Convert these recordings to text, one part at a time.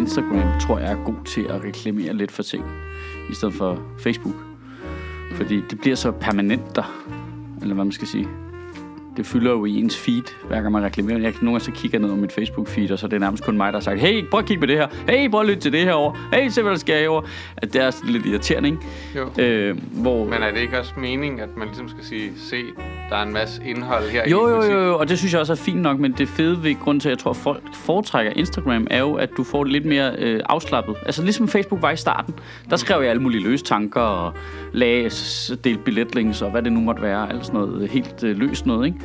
Instagram, tror jeg er god til at reklamere lidt for ting, i stedet for Facebook. Fordi det bliver så permanent der, eller hvad man skal sige. Det fylder jo i ens feed, hver gang man reklamerer. Jeg kan nogle gange så kigger ned over mit Facebook-feed, og så er det nærmest kun mig, der har sagt, hey, prøv at kigge på det her. Hey, prøv at lytte til det her over. Hey, se hvad der sker herovre. At det er sådan lidt irriterende, ikke? Jo. Øh, hvor... Men er det ikke også meningen, at man ligesom skal sige, se, der er en masse indhold her Jo, i jo, jo, jo, og det synes jeg også er fint nok, men det fede ved grund til, at jeg tror, at folk foretrækker Instagram, er jo, at du får det lidt mere øh, afslappet. Altså ligesom Facebook var i starten, der skrev jeg alle mulige løse tanker og lagde, delte billetlinks og hvad det nu måtte være, alt sådan noget helt øh, løst noget, ikke?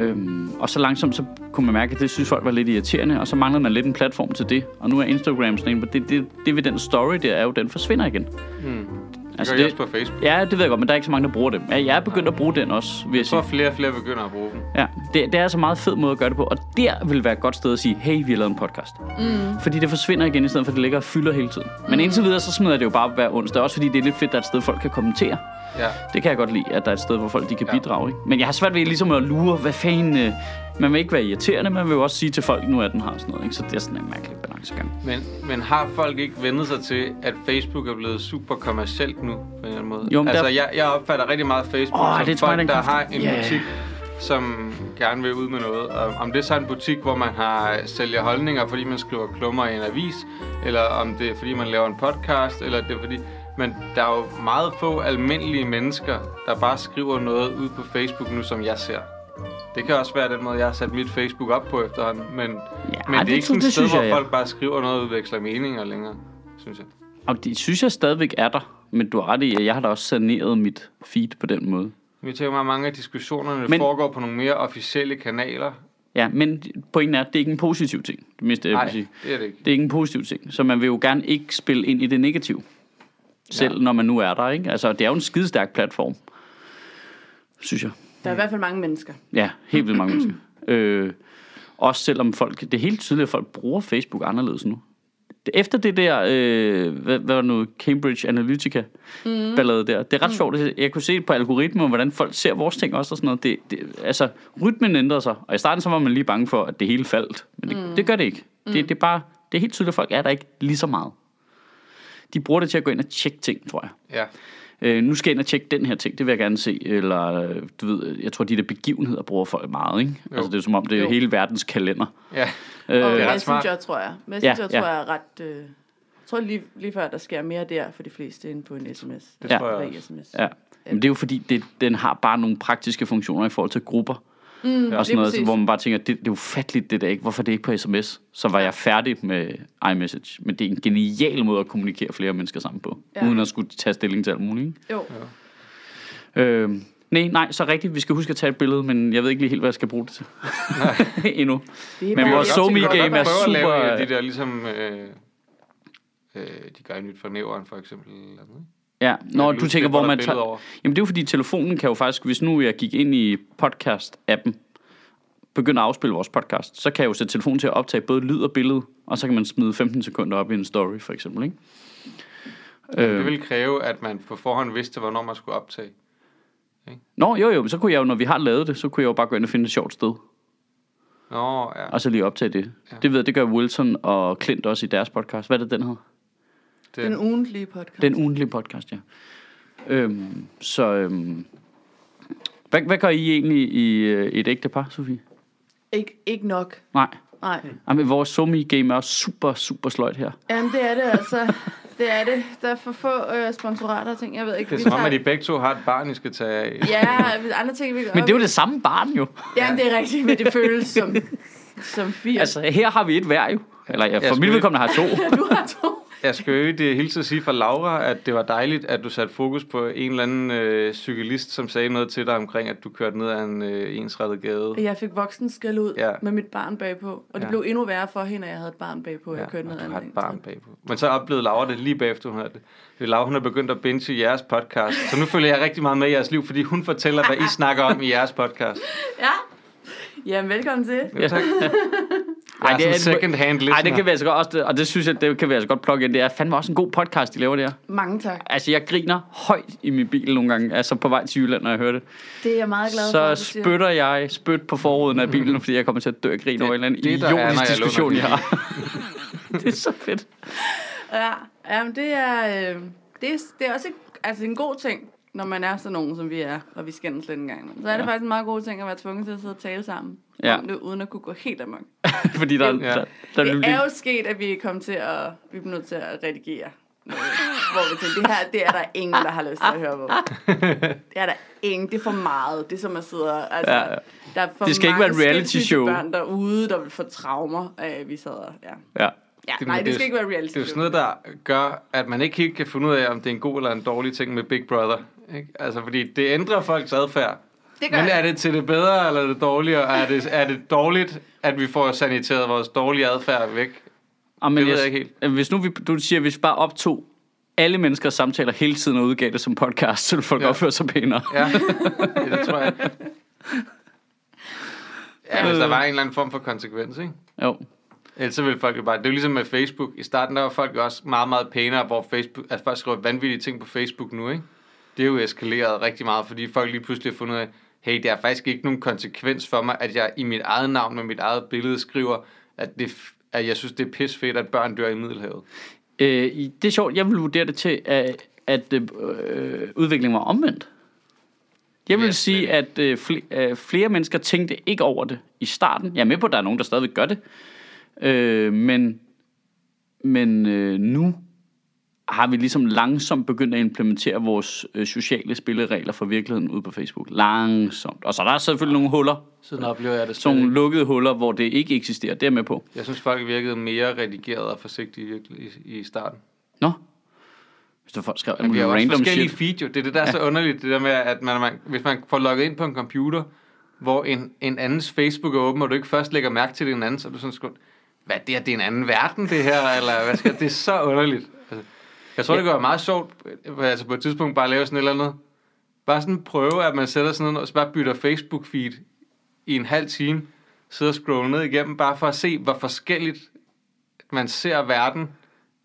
Øhm, og så langsomt, så kunne man mærke, at det synes folk var lidt irriterende, og så manglede man lidt en platform til det. Og nu er Instagram sådan en, det, det, det ved den story der er jo, den forsvinder igen. Hmm. Det Altså, gør jeg det- også på Facebook. Ja, det ved jeg godt, men der er ikke så mange, der bruger det. Ja, Jeg er begyndt at bruge den også, vil jeg Jeg sige. tror, flere og flere begynder at bruge den. Ja, det, det er altså en meget fed måde at gøre det på, og der vil være et godt sted at sige, hey, vi har lavet en podcast. Mm. Fordi det forsvinder igen, i stedet for at det ligger og fylder hele tiden. Men indtil videre, så smider jeg det jo bare hver onsdag, også fordi det er lidt fedt, at der er et sted, folk kan kommentere. Ja. Det kan jeg godt lide, at der er et sted, hvor folk de kan Ja. bidrage. Ikke? Men jeg har svært ved ligesom at lure, hvad fanden... Man vil ikke være irriterende, man vil jo også sige til folk, nu er den og sådan noget. Ikke? Så det er sådan en mærkelig balancegang. Men, men har folk ikke vendet sig til, at Facebook er blevet super kommercielt nu, på en eller anden måde? Jo, altså, der- jeg, jeg opfatter rigtig meget Facebook Åh, som det folk, der har en Ja. butik, som gerne vil ud med noget. Og om det er så en butik, hvor man har sælger holdninger, fordi man skriver klummer i en avis, eller om det er, fordi man laver en podcast, eller det er fordi... Men der er jo meget få almindelige mennesker, der bare skriver noget ud på Facebook nu, som jeg ser. Det kan også være den måde, jeg har sat mit Facebook op på efterhånden, men, Ja, men det er det ikke synes- sådan et sted, hvor jeg, ja. folk bare skriver noget og udveksler meninger længere, synes jeg. Og det synes jeg stadigvæk er der. Men du har ret i, at jeg har da også saneret mit feed på den måde. Vi tænker mig, at mange af diskussionerne Men- foregår på nogle mere officielle kanaler. Ja, men pointen er, at det er ikke en positiv ting. Det mindste, jeg Nej, sige. det er det ikke. Det er ikke en positiv ting. Så man vil jo gerne ikke spille ind i det negative. Selv. Ja. når man nu er der, ikke? Altså, det er jo en skidestærk platform. Synes jeg. Der er i hvert fald mange mennesker. Ja, helt vildt mange mennesker. Øh, også selvom folk... Det er helt tydeligt, at folk bruger Facebook anderledes nu. Efter det der, øh, hvad, hvad var det nu, Cambridge Analytica mm. ballade der, det er ret mm. sjovt. Jeg kunne se på algoritmer, hvordan folk ser vores ting også og sådan noget. Det, det, altså, rytmen ændrede sig. Og i starten så var man lige bange for, at det hele faldt. Men det, mm. det gør det ikke. Mm. Det, det, er bare, det er helt tydeligt, at folk er der ikke lige så meget. De bruger det til at gå ind og tjekke ting, tror jeg. Ja. Øh, nu skal jeg ind og tjekke den her ting, det vil jeg gerne se. Eller, øh, du ved, jeg tror, de der begivenheder bruger folk meget, ikke? Jo. Altså, det er som om, det er Jo. hele verdens kalender. Ja. Øh, Og det er ret Messenger, smart. tror jeg. Messenger, Ja, ja, tror jeg er ret... Øh, jeg tror lige, lige før, der sker mere der for de fleste end på en sms. Det Ja. tror jeg også. sms. ja. Men det er jo fordi, det, den har bare nogle praktiske funktioner i forhold til grupper. Mm, Og sådan noget, præcis. hvor man bare tænker, det, det er ufatteligt det der ikke. Hvorfor er det ikke på sms? Så var jeg færdig med iMessage. Men det er en genial måde at kommunikere flere mennesker sammen på. Ja. Ja. Uden at skulle tage stilling til alt muligt. Ikke? Jo. Øh, nej, nej, så rigtigt. Vi skal huske at tage et billede, men jeg ved ikke lige helt, hvad jeg skal bruge det til. Endnu. Det Men vores godt, game er Prøv at lave super- en af de der, ligesom... Øh, øh, de gør nyt for næveren, for eksempel. Eller noget. Ikke? Ja, når Ja, du tænker, hvor man tager... over. Jamen det er jo fordi, telefonen kan jo faktisk, hvis nu jeg gik ind i podcast-appen, begynder at afspille vores podcast, så kan jeg jo sætte telefonen til at optage både lyd og billede, og så kan man smide 15 sekunder op i en story, for eksempel, ikke? Det Øh, vil kræve, at man på forhånd vidste, hvornår man skulle optage. Nå, jo, jo, så kunne jeg jo, når vi har lavet det, så kunne jeg jo bare gå ind og finde et sjovt sted, Nå, ja. og så lige optage det. Ja. Det ved jeg, det gør Wilson og Clint også i deres podcast. Hvad er det, den hedder? Det, Den ugentlige podcast. Den ugentlige podcast, ja. Øhm, så, øhm, hvad, hvad gør I egentlig i øh, et ægte par, Sofie? Ikke, ikke nok. Nej. Nej. Jamen, vores somi game er også super, super sløjt her. Jamen, det er det altså. Det er det. Der er for få øh, sponsorater og ting. Jeg ved ikke. det er vi som om, at de begge to har et barn, I skal tage af. Ja, andre ting, vi gør. Men det er jo det samme barn jo. Ja, det er rigtigt, men det føles som, som fire. Altså, her har vi et hver jo. Eller ja, Jeg for mit vedkommende har to. du har to. Jeg skal jo ikke hilse at sige fra Laura, at det var dejligt, at du satte fokus på en eller anden øh, cyklist, som sagde noget til dig omkring, at du kørte ned ad en øh, ensrettet gade. Jeg fik voksen skæld ud Ja. ja. med mit barn bagpå. Og det Ja. ja. blev endnu værre for hende, at jeg havde et barn bagpå. Jeg kørte ned ad en barn bagpå. Men så oplevede Laura det lige bagefter, hun havde det. Laura, hun er begyndt at binge jeres podcast. Så nu følger jeg rigtig meget med i jeres liv, fordi hun fortæller, hvad I snakker om i jeres podcast. Ja. Jamen, velkommen til. Jo, tak. Ej, Jeg det er sådan en- second hand Nej, listener. det kan vi altså godt også, og det synes jeg, det kan vi altså godt plukke ind. Det er fandme også en god podcast, de laver der. Mange tak. Altså, jeg griner højt i min bil nogle gange, altså på vej til Jylland, når jeg hører det. Det er jeg meget glad for, Så spytter jeg spyt på forruden af bilen, fordi jeg kommer til at dø af grin over en eller anden er, idiotisk diskussion, jeg har. det er så fedt. Ja, jamen det er, øh, det er, det er også altså en god ting, når man er så nogen, som vi er, og vi skændes lidt en gang. Så er det Ja. faktisk en meget god ting at være tvunget til at sidde og tale sammen. Ja. Om det, uden at kunne gå helt amok. Fordi der, Det- der, der, der, Det er jo sket, at vi er kommet til at, vi er nødt til at redigere. Noget, hvor vi tænker, det her, det er der ingen, der har lyst til at høre på. Det er der ingen, det er for meget. Det er som at sidde altså, Ja, ja, ja. der er for Det skal ikke være et reality show. børn derude, der vil få traumer af, at vi sad og, ja. ja. ja Det- nej, det det skal ikke være reality Det er jo sådan noget, der gør, at man ikke helt kan finde ud af, om det er en god eller en dårlig ting med Big Brother. Ikke? Altså, fordi det ændrer folks adfærd. Det gør Men er det til det bedre, eller det dårligere? Er det, er det dårligt, at vi får saniteret vores dårlige adfærd væk? Og men Det ved jeg, jeg ikke helt. Hvis nu vi, du siger, hvis vi bare optog alle menneskers samtaler hele tiden og udgav det som podcast, så ville folk Ja. opføre sig pænere. Ja, det tror jeg. Ja, hvis der var en eller anden form for konsekvens, ikke? Jo. Ellers så ville folk jo bare... Det er jo ligesom med Facebook. I starten der var folk jo også meget, meget pænere, hvor Facebook... Altså folk skriver vanvittige ting på Facebook nu, ikke? Det er jo eskaleret rigtig meget, fordi folk lige pludselig har fundet af, hey, det er faktisk ikke nogen konsekvens for mig, at jeg i mit eget navn med mit eget billede skriver, at, det, at jeg synes, det er pis fedt, at børn dør i Middelhavet. Øh, det er sjovt, jeg vil vurdere det til, at, at øh, udviklingen var omvendt. Jeg vil Ja, sige, at øh, flere, øh, flere mennesker tænkte ikke over det i starten. Jeg er med på, at der er nogen, der stadigvæk gør det. Øh, men men øh, nu har vi ligesom langsomt begyndt at implementere vores øh, sociale spilleregler for virkeligheden ud på Facebook. Langsomt. Og så er der selvfølgelig nogle huller. Sådan oplever jeg det Sådan nogle lukkede huller, hvor det ikke eksisterer. Det er med på. Jeg synes, folk virkede mere redigeret og forsigtige i, i starten. Nå. Hvis der folk skrev Men vi har jo også random forskellige shit. feed, jo. Det er det, der er så underligt, det der med, at man, man, hvis man får logget ind på en computer, hvor en, en andens Facebook er åben, og du ikke først lægger mærke til det en anden, så er du sådan sgu, hvad det er, det er en anden verden, det her, eller hvad skal, det er så underligt. Jeg tror, det kunne være meget sjovt, øh, altså på et tidspunkt bare lave sådan et eller andet, bare sådan prøve, at man sætter sådan noget, og så bare bytter Facebook-feed i en halv time, sidder og scroller ned igennem, bare for at se, hvor forskelligt man ser verden,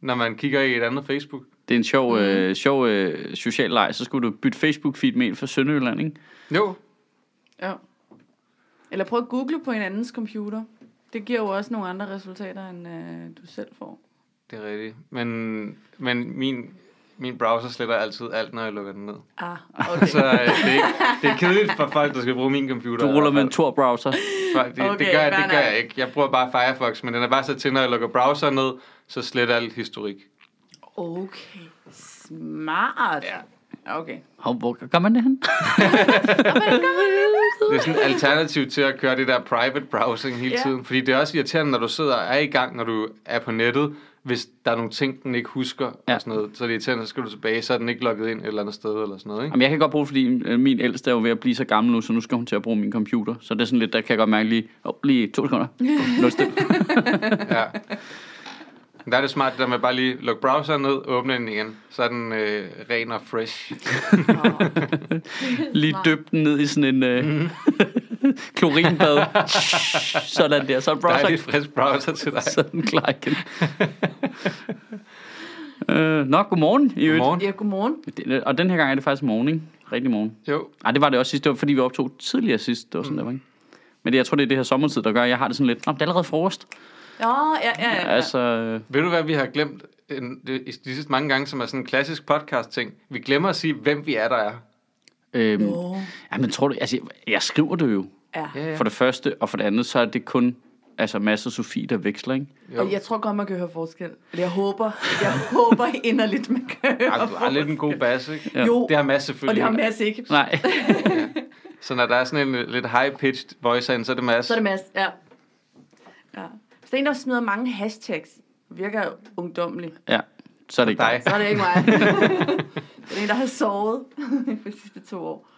når man kigger i et andet Facebook. Det er en sjov, øh, sjov øh, social leg. Så skulle du bytte Facebook-feed med en fra Sønderjylland, ikke? Jo, Ja. Eller prøv at google på en andens computer. Det giver jo også nogle andre resultater, end øh, du selv får. Det er rigtigt. Men, men min, min browser sletter altid alt, når jeg lukker den ned. Ah, okay. Så øh, det, er ikke, det er kedeligt for folk, der skal bruge min computer. Du ruller med en. Tor-browser. Det, det, Okay, gør jeg, det gør jeg ikke. Jeg bruger bare Firefox, men den er bare så til, når jeg lukker browser ned, så sletter alt historik. Okay. Smart. Ja. Okay. Og hvor gør man det hen? Det er sådan et alternativ til at køre det der private browsing hele Ja. tiden. Fordi det er også irriterende, når du sidder og er i gang, når du er på nettet, hvis der er nogle ting, den ikke husker Ja. og sådan noget. Så er det irriterende, så skal du tilbage, så er den ikke logget ind et eller andet sted eller sådan noget, ikke? Jamen, jeg kan godt bruge fordi øh, min ældste er jo ved at blive så gammel nu, så nu skal hun til at bruge min computer. Så det er sådan lidt, der kan jeg godt mærke lige, oh, lige to sekunder. Nul stille. Ja. Der er det smart, der med bare lige lukke browseren ned, åbne den igen. Så er den øh, ren og fresh. Lige døb den ned i sådan en øh, klorinbad. Sådan der. Så er browser, Dejlig frisk browser til dig. så den klar igen. øh, nå, godmorgen i. Godmorgen. Ja, godmorgen. Og den her gang er det faktisk morgen, ikke? Rigtig morgen. Jo, Nej, det var det også sidst. Det var fordi, vi optog tidligere sidst. Det var sådan, mm. der var, ikke? Men det, jeg tror, det er det her sommertid, der gør, jeg har det sådan lidt, Nå, det er allerede frokost. Ja, ja, ja. ja. Altså, øh, ved du hvad vi har glemt en, det, i de sidste mange gange, som er sådan en klassisk podcast-ting? Vi glemmer at sige, hvem vi er, der er. Øhm, ja, men tror du, altså, jeg, jeg skriver det jo. Ja. Ja, ja. For det første, og for det andet, så er det kun altså, Mads og Sofie, der veksler, ikke? Jo. Og jeg tror godt, man kan høre forskel. Eller jeg håber, jeg håber inderligt, man kan høre Ej, du har lidt en god bas, ikke? Ja. Jo, Det har Mads og det selvfølgelig. har Mads ikke. Nej. Så når der er sådan en lidt high-pitched voice ind, så er det Mads. Så er det Mads, ja. ja. Hvis der er en, der smider mange hashtags, virker ungdomlig, ja, så er det ikke dig. dig. så er det ikke mig. det er en, der har sovet de sidste to år.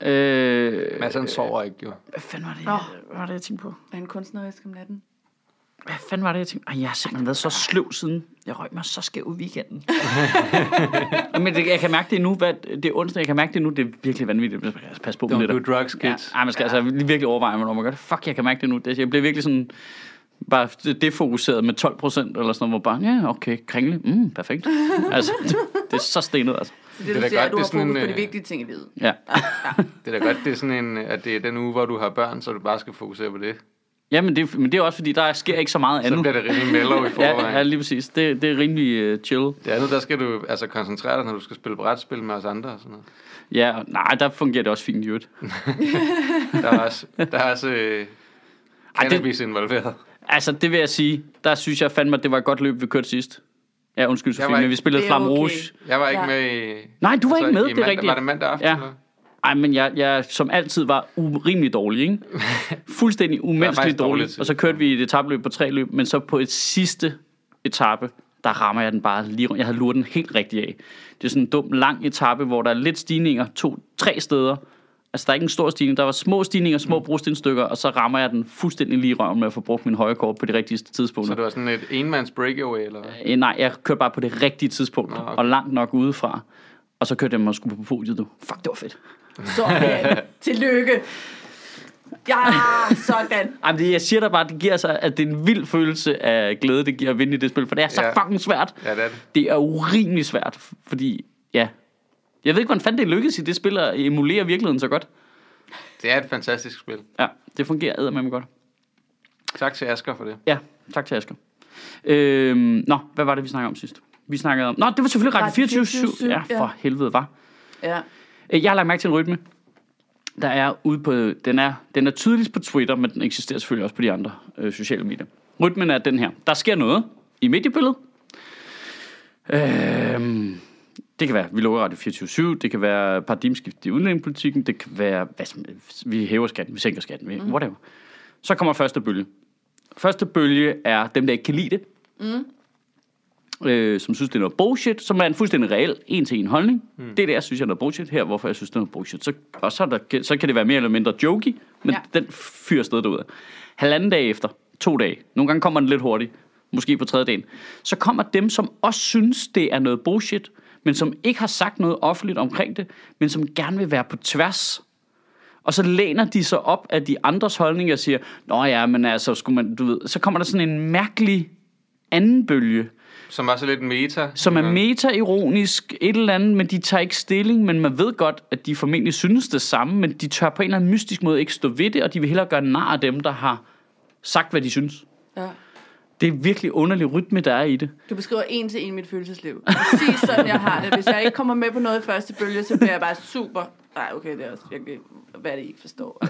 Øh, Mads han sover ikke, jo. hvad fanden var det, Nå. hvad var det, jeg tænkte på? Er han kunstnerisk om natten? Hvad fanden var det, jeg tænkte? Ej, jeg har simpelthen været så sløv siden. Jeg røg mig så skæv i weekenden. Men det, jeg kan mærke det nu. Hvad, det er onsdag, jeg kan mærke det nu. Det er virkelig vanvittigt. Jeg skal passe på med Don't det der. do drugs, Ja, kids. ej, man skal altså virkelig overveje, hvornår man gør det. Fuck, jeg kan mærke det nu. Det, jeg bliver virkelig sådan bare defokuseret med 12 procent eller sådan noget, hvor bare, ja, okay, kringle, mm, perfekt. altså, det, det er så stenet, altså. Så det, Det er du da siger, godt, at du det er har fokus en, på de øh, vigtige ting i livet. Ja. Det er da godt, det er sådan en, at det er den uge, hvor du har børn, så du bare skal fokusere på det. Ja, men det, men det er også fordi, der sker ikke så meget Så andet. bliver det rimelig mellow i forvejen. Ja, ja, lige præcis. Det, det er rimelig uh, chill. Det andet, der skal du altså koncentrere dig, når du skal spille brætspil med os andre og sådan noget. Ja, og- nej, der fungerer det også fint i øvrigt. Der er også, der er også øh, det- cannabis involveret. Altså, det vil jeg sige, der synes jeg fandme, at det var et godt løb, vi kørte sidst. Ja, undskyld, Sofie, men ikke- vi spillede Flam okay. Rouge. Jeg var ikke Ja. med i... Nej, du var ikke med, det er mandag- rigtigt. Var det mandag aften? Ja. eller? Ej, men jeg, jeg som altid var urimelig dårlig, ikke? Fuldstændig umenneskeligt dårlig. Og så kørte vi et etabløb på tre løb, men så på et sidste etape, der rammer jeg den bare lige rundt. Jeg havde luret den helt rigtigt af. Det er sådan en dum, lang etape, hvor der er lidt stigninger, to, tre steder. Altså, der er ikke en stor stigning. Der var små stigninger, små Mm. brostenstykker, og så rammer jeg den fuldstændig lige i røven med at få brugt min højre kort på de rigtige tidspunkter. Så det var sådan et enmands breakaway, eller hvad? Øh, nej, jeg kørte bare på det rigtige tidspunkt, Nå, okay. og langt nok udefra. Og så kørte jeg mig sgu på podiet, du. Fuck, det var fedt. Sådan. Tillykke. Ja, sådan. Ej, men det, jeg siger dig bare, det giver sig, at det er en vild følelse af glæde, det giver at vinde i det spil, for det er så Ja. fucking svært. Ja, det er det. Det er urimelig svært, fordi, ja, jeg ved ikke, hvordan fanden det lykkedes i det spil at emulere virkeligheden så godt. Det er et fantastisk spil. Ja, det fungerer med godt. Tak til Asger for det. Ja, tak til Asger. Øhm, nå, hvad var det, vi snakkede om sidst? Vi snakkede om... Nå, det var selvfølgelig Radio Radio 24 24/7, Ja, for ja. helvede, var. Ja. Øh, Jeg har lagt mærke til en rytme, der er ude på, den er, den er tydeligst på Twitter, men den eksisterer selvfølgelig også på de andre øh, sociale medier. Rytmen er den her. Der sker noget i mediebilledet. Øhm, det kan være, vi lukker Radio 24 det kan være paradigmskift i udlændingepolitikken, det kan være, hvad, som- vi hæver skatten, vi sænker skatten, mm. whatever. Så kommer første bølge. Første bølge er dem, der ikke kan lide det. Mm. Øh, som synes, det er noget bullshit, som er en fuldstændig reel en-til-en holdning. Mm. Det der, synes jeg er noget bullshit her, hvorfor jeg synes, det er noget bullshit. Så, og så, er der, så kan det være mere eller mindre jokey, men Ja. ja. den fyrer sted derud. Halvanden dag efter, to dage, nogle gange kommer den lidt hurtigt, måske på tredje dagen, så kommer dem, som også synes, det er noget bullshit, men som ikke har sagt noget offentligt omkring det, men som gerne vil være på tværs og så læner de sig op af de andres holdninger og siger, Nå ja, men altså, skulle man, du ved, så kommer der sådan en mærkelig anden bølge, Som er lidt meta. som er meta-ironisk, et eller andet, men de tager ikke stilling, men man ved godt, at de formentlig synes det samme, men de tør på en eller anden mystisk måde ikke stå ved det, og de vil hellere gøre nar af dem, der har sagt, hvad de synes. ja. Det er virkelig underlig rytme, der er i det. Du beskriver en til en mit følelsesliv. Præcis sådan, jeg har det. Hvis jeg ikke kommer med på noget i første bølge, så bliver jeg bare super... Nej, okay, det er også... Jeg kan, hvad er det, I ikke forstår?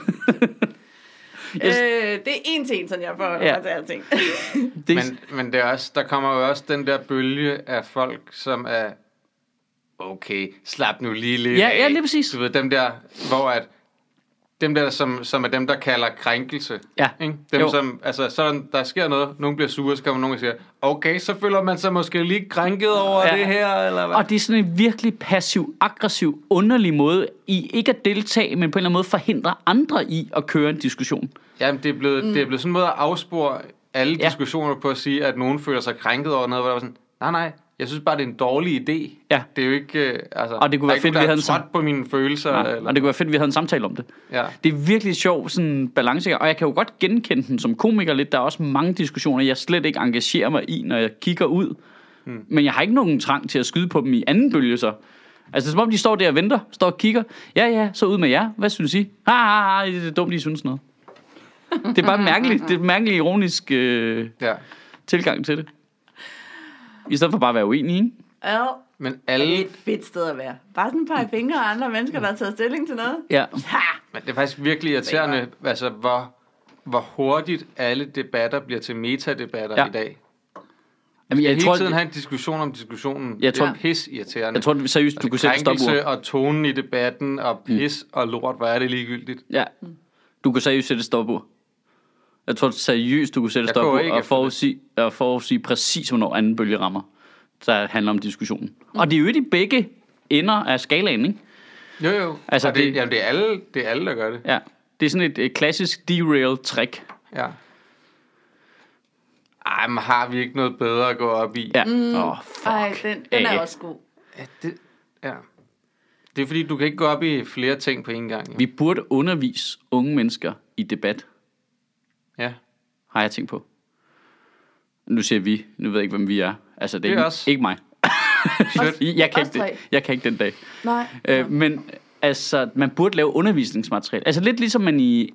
øh, det er en til en, sådan jeg forholder Ja. mig til alting. det Men, men det er også, der kommer jo også den der bølge af folk, som er, okay, slap nu lige lidt Ja, af. ja, lige præcis. Du ved, dem der, hvor at, dem der, som, som er dem, der kalder krænkelse. Ja. Ikke? Dem, Jo. som, altså, sådan, der sker noget, nogen bliver sure, så kommer nogen og siger, okay, så føler man sig måske lige krænket over Ja. det her, eller hvad? Og det er sådan en virkelig passiv, aggressiv, underlig måde i ikke at deltage, men på en eller anden måde forhindre andre i at køre en diskussion. Jamen, det er blevet, mm. det er blevet sådan en måde at afspore alle ja. diskussioner på at sige, at nogen føler sig krænket over noget, hvor der var sådan, nej, nej, jeg synes bare, det er en dårlig idé. Ja. Det er jo ikke, øh, altså, Og det kunne være fedt, vi havde en trådt på mine følelser. Nej, eller, og det kunne være fedt, vi havde en samtale om det. ja. Det er virkelig sjov sådan en balance, og jeg kan jo godt genkende den som komiker lidt. Der er også mange diskussioner, jeg slet ikke engagerer mig i, når jeg kigger ud. Hmm. Men jeg har ikke nogen trang til at skyde på dem i anden bølge så. Altså, det er som om, de står der og venter, står og kigger. Ja, ja, så ud med jer. Hvad synes I? Ah, ah, ah, det er dumt, I synes noget. Det er bare mærkeligt. Det er en mærkelig ironisk øh, ja. tilgang til det. I stedet for bare at være uenige, ikke? Ja, Men det er alle, et fedt sted at være. Bare sådan et par fingre af andre mennesker, der har taget stilling til noget. Ja. Ha! men det er faktisk virkelig irriterende, altså, hvor, hvor hurtigt alle debatter bliver til metadebatter Ja. ja. i dag. Jamen, jeg Hele tror, tiden have en diskussion om diskussionen. Jeg tror- det er pis irriterende. jeg tror seriøst, du kunne sætte. Krænkelse og tonen i debatten og pis mm. og lort, hvor er det ligegyldigt. Ja. Du kunne seriøst sætte et stopur. Jeg tror seriøst, du kunne sætte stopur ikke og forudsige, og forudsige præcis, hvornår anden bølge rammer. Der handler om diskussionen. Mm. Og det er jo i begge ender af skalaen, ikke? Jo, jo. Altså, og det, det- jamen, det, er alle, det er alle, der gør det. Ja. Det er sådan et, et klassisk derail-trick. Ja. Ej, men har vi ikke noget bedre at gå op i? Ja. Mm. Oh, fuck. Ej, den, den er også god. Ja, det, ja. Det er fordi, du kan ikke gå op i flere ting på en gang. Jo. Vi burde undervise unge mennesker i debat, Ja. har jeg tænkt på. Nu siger vi, nu ved jeg ikke, hvem vi er. Altså, det er, Det er ikke, os. ikke mig. Jeg, kan ikke, jeg kan ikke den dag. Nej. Øh, men altså, man burde lave undervisningsmateriale. Altså lidt ligesom man i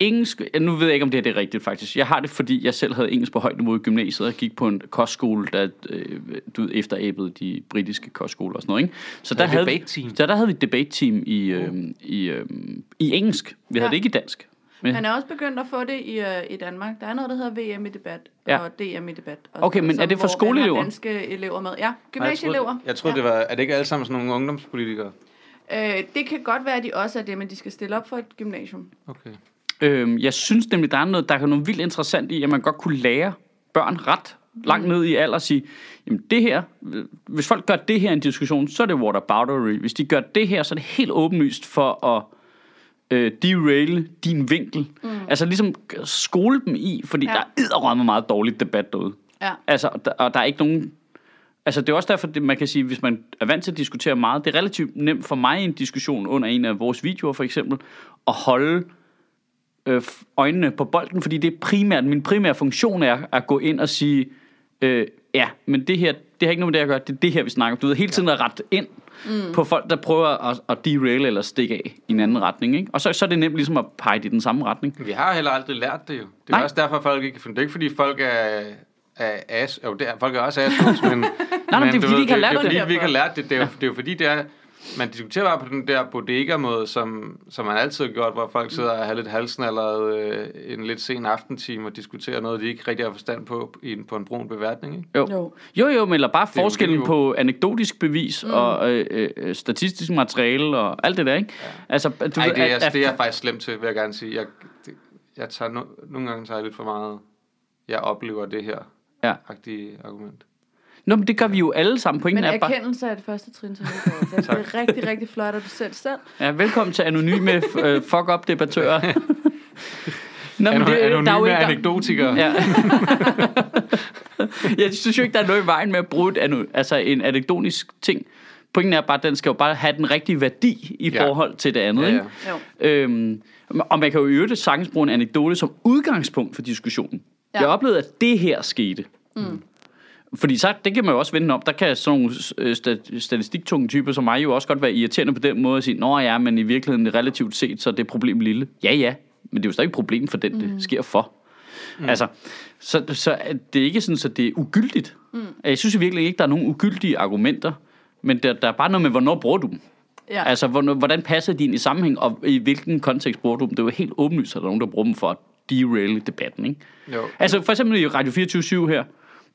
engelsk, nu ved jeg ikke, om det her det er rigtigt faktisk. Jeg har det, fordi jeg selv havde engelsk på højt niveau i gymnasiet, og gik på en kostskole, der øh, du ved, efteræbede de britiske kostskoler og sådan noget. Ikke? Så der, havde vi, så der havde vi et debate-team i, øh, i, øh, i engelsk. Vi havde Ja. det ikke i dansk. Men, Han er også begyndt at få det i, øh, i Danmark. Der er noget, der hedder VM i debat Ja. og DM i debat. Og Okay, men er det for skoleelever? danske elever med. Ja, Jeg gymnasieelever. jeg troede det var... Er det ikke alle sammen sådan nogle ungdomspolitikere? Øh, det kan godt være, at de også er det, men de skal stille op for et gymnasium. Okay. øh, jeg synes nemlig, der er noget, der er noget vildt interessant i, at man godt kunne lære børn ret langt ned i alder at sige, jamen det her, hvis folk gør det her i en diskussion, så er det whataboutery. Hvis de gør det her, så er det helt åbenlyst for at øh, derail din vinkel. Mm. Altså ligesom skole dem i, fordi Ja. der er edderrømme meget dårligt debat derude. Ja. Altså, og der, og der er ikke nogen... Altså, det er også derfor, det, man kan sige, hvis man er vant til at diskutere meget, det er relativt nemt for mig i en diskussion under en af vores videoer, for eksempel, at holde øh, øjnene på bolden, fordi det er primært, min primære funktion er at gå ind og sige, øh, ja, men det her, det har ikke noget med det at gøre, det er det her, vi snakker om. Du ved, hele tiden at rette ind mm. på folk, der prøver at, at derail eller stikke af i en anden retning, ikke? Og så, så er det nemt ligesom at pege i den samme retning. Vi har heller aldrig lært det jo. Det er Nej. også derfor, folk ikke kan det. er ikke fordi folk er, er as... Jo, det er, folk er også assholes, men... nej, det er fordi, de ikke har lært det. er det. fordi, vi ikke har lært det. Det er, jo, det er jo fordi, det er... Man diskuterer bare på den der bodega-måde, som, som man altid har gjort, hvor folk sidder og har lidt halsen allerede øh, en lidt sen aftentime og diskuterer noget, de ikke rigtig har forstand på i en, på en brun beværtning. Ikke? Jo. Jo. jo, jo, men eller bare forskellen på anekdotisk bevis mm. og øh, øh, statistisk materiale og alt det der, ikke? Ja. Altså, du ved, det er, at- det er jeg faktisk slemt til, vil jeg gerne sige. Jeg, det, jeg tager no, nogle gange tager jeg lidt for meget, jeg oplever det her Ja. argument. Nå, men det gør vi jo alle sammen. Pointen Men er bare... erkendelse er det første trin til helbredelse. Det er rigtig, rigtig flot, at du selv selv. Ja, velkommen til anonyme øh, fuck-up-debattører. Nå, Ano, der er jo anonyme ikke- anekdotikere. Ja. jeg synes jo ikke, der er noget i vejen med at bruge et, ano- altså en anekdotisk ting. Pointen er bare, at den skal jo bare have den rigtige værdi i Ja. forhold til det andet. Ja, ikke? ja. Jo. Øhm, og man kan jo i øvrigt sagtens bruge en anekdote som udgangspunkt for diskussionen. Ja. Jeg oplevede, at det her skete. Mm. Fordi så, det kan man jo også vende om. Der kan sådan nogle øh, sta- statistiktunge typer som mig jo også godt være irriterende på den måde at sige, Nå ja, men i virkeligheden relativt set, så er det problem lille. Ja, ja, men det er jo stadig et problem for den, mm. det sker for. Mm. Altså, så, så det er ikke sådan, at det er ugyldigt. Mm. Jeg synes i virkeligheden ikke, der er nogen ugyldige argumenter, men der, der er bare noget med, hvornår bruger du dem. Ja. Altså, hvordan passer de ind i sammenhæng, og i hvilken kontekst bruger du dem? Det er jo helt åbenlyst, at der er nogen, der bruger dem for at derail debatten, ikke? Jo. Altså, for eksempel i Radio 24 her,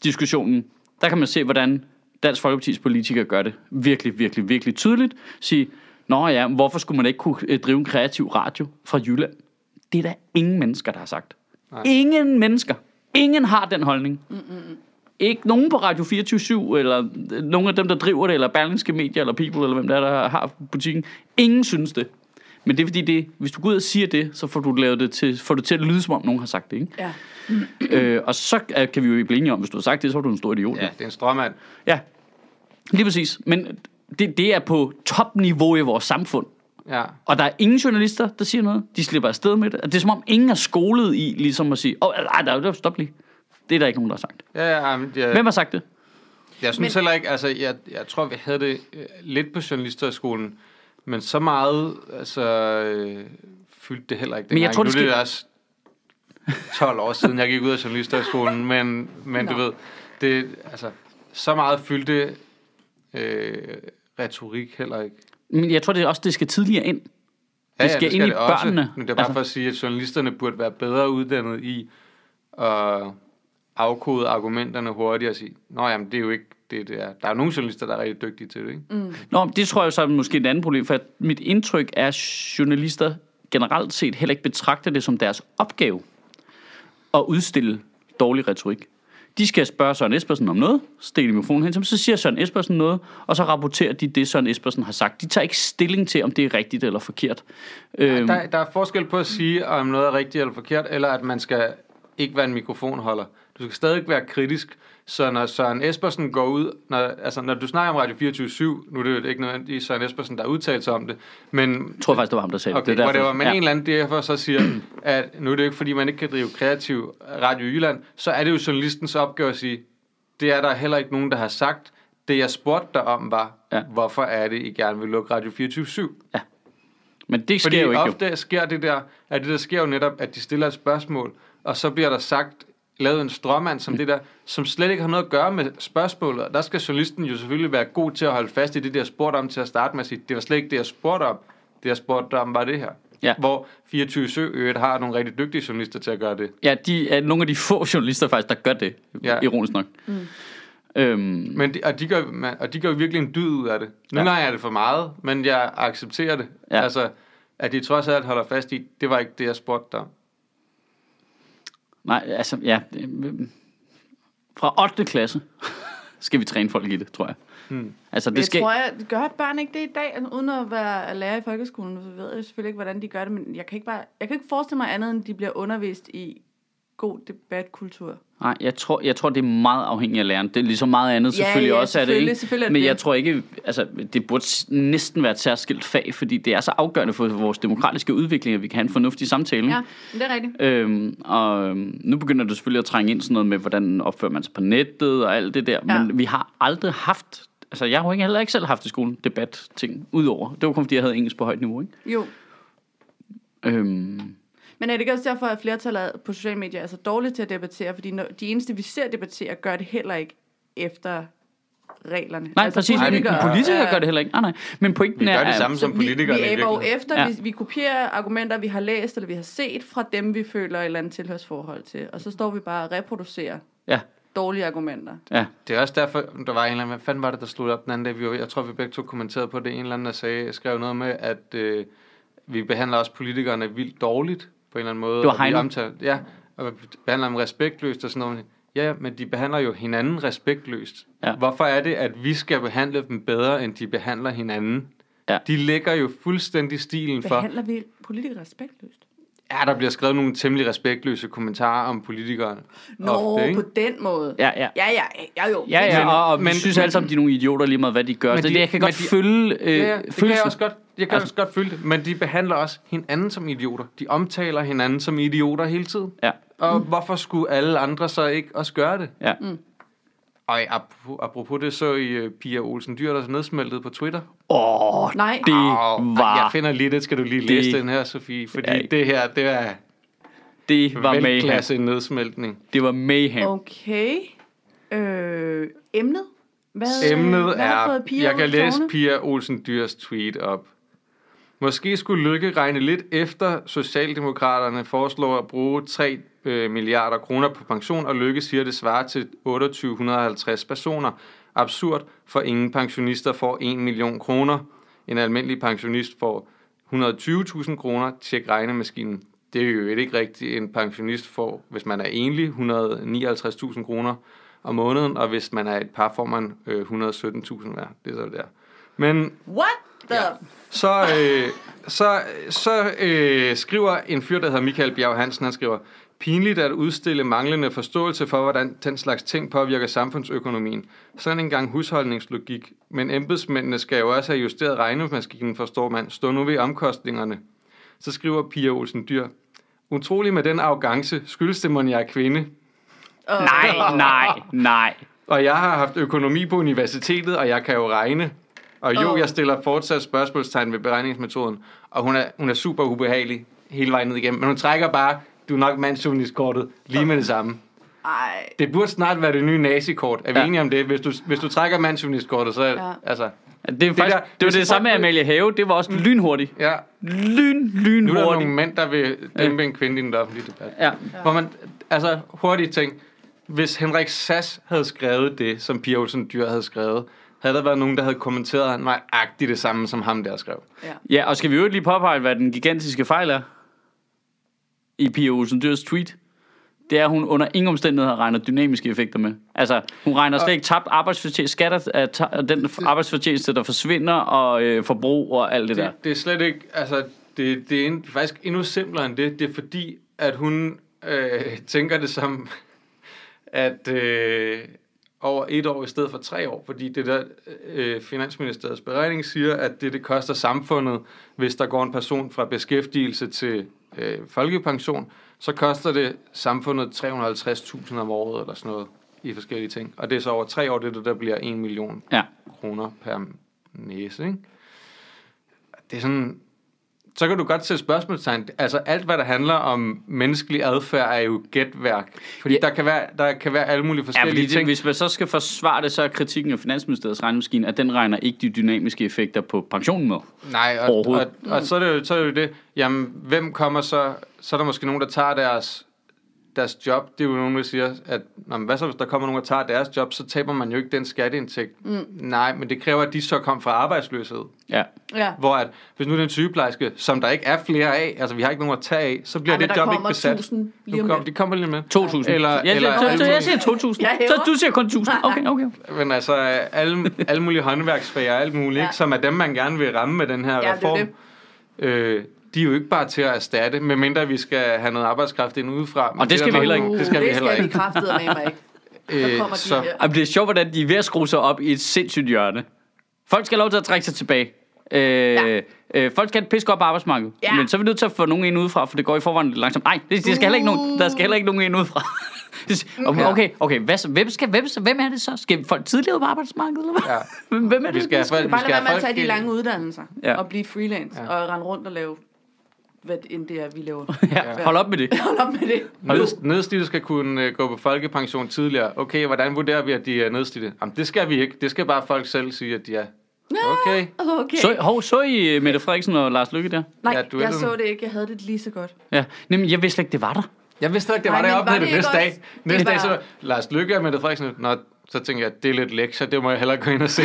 diskussionen, der kan man se, hvordan Dansk Folkeparti's politikere gør det virkelig, virkelig, virkelig tydeligt. Sige, nå ja, hvorfor skulle man ikke kunne øh, drive en kreativ radio fra Jylland? Det er der ingen mennesker, der har sagt. Nej. Ingen mennesker. Ingen har den holdning. Mm-mm. Ikke nogen på Radio 24 eller øh, nogen af dem, der driver det, eller Berlingske Media, eller People, eller hvem der, er, der har butikken. Ingen synes det. Men det er fordi, det, hvis du går ud og siger det, så får du, lavet det til, får du til at lyde, som om nogen har sagt det. Ikke? Ja. Øh, og så kan vi jo blive enige om, hvis du har sagt det, så er du en stor idiot. Ja, det er en strømmand. ja. Lige præcis. Men det, det er på topniveau i vores samfund. Ja. Og der er ingen journalister, der siger noget. De slipper afsted med det. Og det er som om, ingen er skolet i ligesom at sige, åh, oh, nej, der er jo stop lige. Det er der ikke nogen, der har sagt. Ja, ja, men jeg, Hvem har sagt det? jeg synes Men- heller ikke, altså, jeg, jeg tror, vi havde det øh, lidt på journalisterskolen, men så meget, altså, øh, fyldte det heller ikke Men jeg dengang. tror, det nu er det skal- også 12 år siden, jeg gik ud af journalisterskolen, men, men du ved, det, altså, så meget fyldte øh, retorik heller ikke. Men jeg tror det er også, det skal tidligere ind. Ja, Det skal ind i det også. børnene. Men det er bare Altså- for at sige, at journalisterne burde være bedre uddannet i at afkode argumenterne hurtigt og sige, nå jamen, det er jo ikke det, det er. Der er nogle journalister, der er rigtig dygtige til det, ikke? Mm. Nå, men det tror jeg så er måske et andet problem, for mit indtryk er, at journalister generelt set heller ikke betragter det som deres opgave at udstille dårlig retorik. De skal spørge Søren Espersen om noget, stikke mikrofonen hen til ham, så siger Søren Espersen noget, og så rapporterer de det, Søren Espersen har sagt. De tager ikke stilling til, om det er rigtigt eller forkert. Øhm, Der, der er forskel på at sige, om noget er rigtigt eller forkert, eller at man skal ikke være en mikrofonholder. Du skal stadig være kritisk. Så når Søren Espersen går ud, når, altså når du snakker om Radio 24 nu er det jo ikke nødvendigvis Søren Espersen, der har udtalt sig om det, men jeg tror faktisk, det var ham, der sagde Okay, det. det. er whatever. derfor. Men ja. en eller anden derfor så siger, at nu er det jo ikke, fordi man ikke kan drive kreativ Radio Jylland, så er det jo journalistens opgave at sige, det er der heller ikke nogen, der har sagt. Det jeg spurgte dig om var, Ja. ja. hvorfor er det, I gerne vil lukke Radio 24 Men Men det sker Fordi jo ikke. Jo. ofte sker det der, at det der sker jo netop, at de stiller et spørgsmål, og så bliver der sagt, lavet en stråmand som det der, som slet ikke har noget at gøre med spørgsmålet. Og der skal journalisten jo selvfølgelig være god til at holde fast i det, der spurgte om til at starte med at sige, det var slet ikke det, jeg spurgte om. Det, jeg spurgte om, var det her. Ja. Hvor 24 Sø øvrigt har nogle rigtig dygtige journalister til at gøre det. Ja, de er nogle af de få journalister faktisk, der gør det, ja. Ja. ironisk nok. Mm. Øhm, Men de, og, de gør, man, og de gør virkelig en dyd ud af det. Nogle Ja. gange er det for meget, men jeg accepterer det. Ja. Altså, at de trods alt holder fast i, det var ikke det, jeg spurgte dig om. Nej, altså, ja. øh, Fra 8. klasse skal vi træne folk i det, tror jeg. Hmm. Altså, det Det skal... tror jeg, gør børn ikke det i dag, altså, uden at være lærer i folkeskolen, så ved jeg selvfølgelig ikke, hvordan de gør det, men jeg kan ikke, bare, jeg kan ikke forestille mig andet, end de bliver undervist i god debatkultur. Nej, jeg tror, jeg tror, det er meget afhængigt af læreren. Det er ligesom meget andet, Ja, selvfølgelig ja, også er det, selvfølgelig, ikke? selvfølgelig er det Men jeg tror ikke, altså, det burde næsten være et særskilt fag, fordi det er så afgørende for vores demokratiske udvikling, at vi kan have en fornuftig samtale. Ja, det er rigtigt. Øhm, og øhm, nu begynder det selvfølgelig at trænge ind sådan noget med, hvordan opfører man sig på nettet og alt det der. Ja. Men vi har aldrig haft, altså jeg har ikke, heller ikke selv haft i skolen debat ting udover. Det var kun fordi, jeg havde engelsk på højt niveau, ikke? Jo. Øhm, Men er det ikke også derfor, at flertallet på sociale medier er så dårlige til at debattere? Fordi når de eneste, vi ser debattere, gør det heller ikke efter reglerne. nej, altså, præcis. Politikere, politikere, politikere er- gør det heller ikke. Nej, nej. Men pointen Vi er... gør det samme som Så vi, vi virkeligheden. efter, Ja. vi, vi kopierer argumenter, vi har læst eller vi har set fra dem, vi føler et eller andet tilhørsforhold til. Og så står vi bare og reproducerer Ja, dårlige argumenter. ja. Det er også derfor, der var en eller anden, hvad fanden var det, der slog op den anden dag? Vi var, jeg tror, vi begge to kommenterede på det. En eller anden, der sagde, skrev noget med, at øh, vi behandler også politikerne vildt dårligt på en eller anden måde. Det var og vi Heino. omtaler, ja, og behandler dem respektløst og sådan noget. Ja, men de behandler jo hinanden respektløst. Ja. Hvorfor er det, at vi skal behandle dem bedre, end de behandler hinanden? Ja. De lægger jo fuldstændig stilen for, Behandler vi politikere respektløst? Ja, der bliver skrevet nogle temmelig respektløse kommentarer om politikerne. Nå, ofte, ikke? på den måde. Ja, ja. Ja, ja, ja jo. Ja, ja, og, og vi men- synes alle sammen, de er nogle idioter lige meget, hvad de gør. Men Så de- det, jeg kan men godt de- følge øh, Ja, ja, det kan jeg også godt. Jeg kan Altså- også godt følge det, men de behandler også hinanden som idioter. De omtaler hinanden som idioter hele tiden. Ja, Og mm. hvorfor skulle alle andre så ikke også gøre det? ja. Og apropos, apropos det, så i uh, Pia Olsen Dyr, der er nedsmeltet på Twitter. Åh, oh, Nej. det Åh, var, Jeg finder lige det, skal du lige det- læse den her, Sofie. Fordi Ja. det her, det er det var mayhem. nedsmeltning. Det var mayhem. Okay. Øh, emnet? Hvad, Emnet hvad er, jeg kan læse? Pia Olsen Dyrs tweet op. Måske skulle Lykke regne lidt efter Socialdemokraterne foreslår at bruge 3 øh, milliarder kroner på pension, og Lykke siger, det svarer til 2850 personer. Absurd, for ingen pensionister får 1 million kroner. En almindelig pensionist får 120.000 kroner. Tjek regnemaskinen. Det er jo ikke rigtigt. En pensionist får, hvis man er enlig, 159.000 kroner om måneden, og hvis man er et par, får man øh, 117.000 hver. Det er så der. Men What. Ja. så, øh, så, så øh, skriver en fyr, der hedder Michael Bjerg Hansen, han skriver, pinligt at udstille manglende forståelse for, hvordan den slags ting påvirker samfundsøkonomien. Sådan en gang husholdningslogik. Men embedsmændene skal jo også have justeret regnemaskinen, forstår man. Stå nu ved omkostningerne. Så skriver Pia Olsen Dyr, utrolig med den arrogance, skyldes det, at jeg er kvinde. Nej, nej, nej. Og jeg har haft økonomi på universitetet, og jeg kan jo regne. Og jo, Åh. jeg stiller fortsat spørgsmålstegn ved beregningsmetoden. Og hun er, hun er super ubehagelig hele vejen ned igennem. Men hun trækker bare, du er nok mandsjournalistkortet, lige med det samme. Ej. Det burde snart være det nye nazikort. Er vi Ja. enige om det? Hvis du, hvis du trækker mandsjournalistkortet, så Ja. altså... Det, er faktisk, det, der- var hvis det samme med Amalie Have. Det var også lynhurtigt. Ja, Lyn, lyn nu er der nogle mænd, der vil dæmpe en kvinde i den offentlige debat. Ja. Hvor man, altså, hurtigt ting. Hvis Henrik Sass havde skrevet det, som Pia Olsen Dyr havde skrevet, havde der været nogen, der havde kommenteret nøjagtigt det samme, som ham der skrev. Ja. ja, og skal vi jo lige påpege, hvad den gigantiske fejl er? I Pia Olsen Dyrs tweet. Det er, at hun under ingen omstændigheder regner dynamiske effekter med. Altså, hun regner slet ikke tabt arbejdsfortjeneste, skatter af ta- den arbejdsfortjeneste, der forsvinder, og øh, forbrug og alt det, det der. Det, det er slet ikke, altså, det, det er en, faktisk endnu simplere end det. Det er fordi, at hun øh, tænker det som, at øh, over et år i stedet for tre år, fordi det der øh, Finansministeriets beregning siger, at det, det koster samfundet, hvis der går en person fra beskæftigelse til øh, folkepension, så koster det samfundet 350.000 om året eller sådan noget i forskellige ting. Og det er så over tre år, det er det, der bliver 1 million Ja. kroner per næse, ikke? Det er sådan, så kan du godt sætte spørgsmålstegn. Altså alt, hvad der handler om menneskelig adfærd, er jo gætværk. Fordi Ja. der, kan være, der kan være alle mulige Ja, forskellige fordi det, ting. hvis man så skal forsvare det, så er kritikken af Finansministeriets regnemaskine, at den regner ikke de dynamiske effekter på pensionen med. Nej, og, og, Overhovedet. og så, er det jo, så er det jo det. Jamen, hvem kommer så? Så er der måske nogen, der tager deres, deres job. Det er jo nogen, der siger, at hvad så, hvis der kommer nogen, der tager deres job, så taber man jo ikke den skatteindtægt. Mm. Nej, men det kræver, at de så kom fra arbejdsløshed. Ja. Ja. Hvor at, hvis nu det er en sygeplejerske, som der ikke er flere af, altså vi har ikke nogen at tage af, så bliver Ej, men det job ikke kommer besat. 1000 lige Nu kom, de kommer lige med. 2.000. Eller- ja, eller så, alle så, jeg mulige- siger 2.000. Jeg Så du siger kun 1.000. Okay, okay. Men altså, alle, alle mulige håndværksfag og alt muligt, Ja. ikke, som er dem, man gerne vil ramme med den her Ja, det reform. det. Øh, de er jo ikke bare til at erstatte, medmindre vi skal have noget arbejdskraft ind udefra. Men Og det skal er vi heller ikke. Uh, Det skal vi heller Det skal ikke. vi kraftedeme ikke. Så kommer de så, her. Jamen, det er sjovt, hvordan de er ved at skrue sig op i et sindssygt hjørne. Folk skal have lov til at trække sig tilbage. Øh, ja. øh, folk skal have et på arbejdsmarkedet. Ja. Men så er vi nødt til at få nogen ind udefra, for det går i forvejen lidt langsomt. Nej, det, det skal heller ikke nogen, der skal heller ikke nogen ind udefra. okay, okay, okay. Hvad, så- hvem, skal, hvem, hvem er det så? Skal folk tidligere på arbejdsmarkedet? Eller hvad? Ja. Hvem- er det? Vi skal, folk- Du vi bare skal lade have være med at tage de lange uddannelser Ja. og blive freelance Ja. og rende rundt og lave, hvad end det er, vi laver. Ja, hold op med det. Hold op med det. Ned, nedslidte skal kunne uh, gå på folkepension tidligere. Okay, hvordan vurderer vi, at de er nedslidte? Jamen, det skal vi ikke. Det skal bare folk selv sige, at de er. Okay. Okay. Så, hov, så I uh, Mette Frederiksen og Lars Lykke der? Nej, Ja, jeg så det ikke. Jeg havde det lige så godt. Ja, Jamen, jeg vidste slet ikke, det var der. Jeg vidste ikke, det Nej, var men deroppe var det det næste ikke dag. også- Næste det dag, så var- var Lars Lykke og Mette Frederiksen. Nå, så tænker jeg, det er lidt lektier, det må jeg hellere gå ind og se.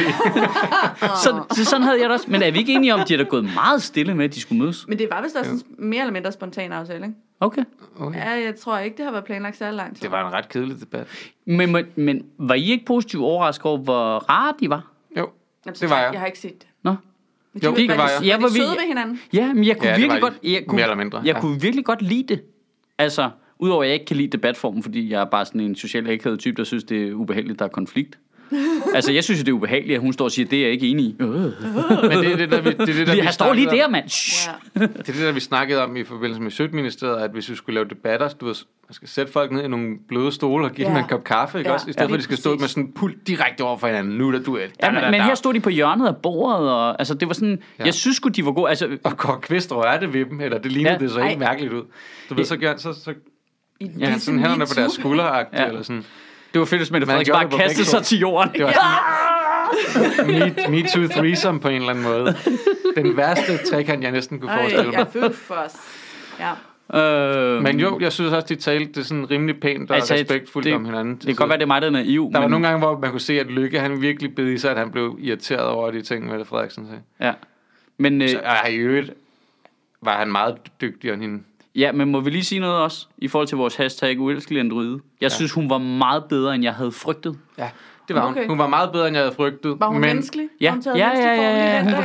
Så, så sådan havde jeg det også. Men er vi ikke enige om, at de er da gået meget stille med, at de skulle mødes? Men det var vist også en mere eller mindre spontan aftale, ikke? Okay. Okay. Ja, jeg tror ikke, det har været planlagt særlig lang tid. Det var en ret kedelig debat. Men, men, men var I ikke positivt overrasket over, hvor rare de var? Jo, Jamen, det var jeg. Jeg har ikke set det. Nå. Men Jo, de, det var, var jeg. Var Ja, de hvor vi- søde ved hinanden? Ja, men jeg kunne Ja, virkelig var godt... Jeg kunne, Mere eller mindre, Jeg ja. kunne virkelig godt lide det. Altså, udover at jeg ikke kan lide debatformen, fordi jeg er bare sådan en social akavet type, der synes, det er ubehageligt, der er konflikt. altså, jeg synes, det er ubehageligt, at hun står og siger, det er jeg ikke enig i. Øh. Men det er det, der vi, det er det, der, vi Jeg står lige der, mand. Ja. Det er det, der vi snakkede om i forbindelse med Sødministeriet, at hvis vi skulle lave debatter, du ved, man skal sætte folk ned i nogle bløde stole og give Ja. dem en kop kaffe, ikke Ja, også? I stedet ja, for, at de skal stå med sådan en pult direkte over for hinanden. Nu er der duel. Ja, men, men her stod de på hjørnet af bordet, og altså, det var sådan... Ja. Jeg synes sgu, de var gode. Altså, Og går kvist er det ved dem, eller det lignede Ja. ja. det så helt Ej. mærkeligt ud. Du ved, så, gør- så, så I, ja, ligesom sådan hænderne på MeToo. deres skuldre Ja. ja. eller sådan. det var fedt, hvis Mette Man Frederiksen gjorde bare det på kastede begge sig to. til jorden. Det var sådan me, me Too Threesome på en eller anden måde. Den værste trekant, jeg næsten kunne Ej, forestille mig. jeg følte for os. Ja. Øh, Men jo, jeg synes også, de talte det sådan rimelig pænt og Altså, respektfuldt det- om hinanden. det kan godt være, det er mig, der er naiv. Der var men, nogle gange, hvor man kunne se, at Lykke han virkelig bed i sig, at han blev irriteret over de ting, Mette Frederiksen sagde. Ja. Men, øh, Så, og i øvrigt var han meget dygtigere end hende. Ja, men må vi lige sige noget også, i forhold til vores hashtag uelskelig androide? Jeg ja. synes, hun var meget bedre, end jeg havde frygtet. Ja, det var okay. Hun. Hun var meget bedre, end jeg havde frygtet. Var hun men, menneskelig? Ja. Har hun Ja, ja, ja, ja, hun der?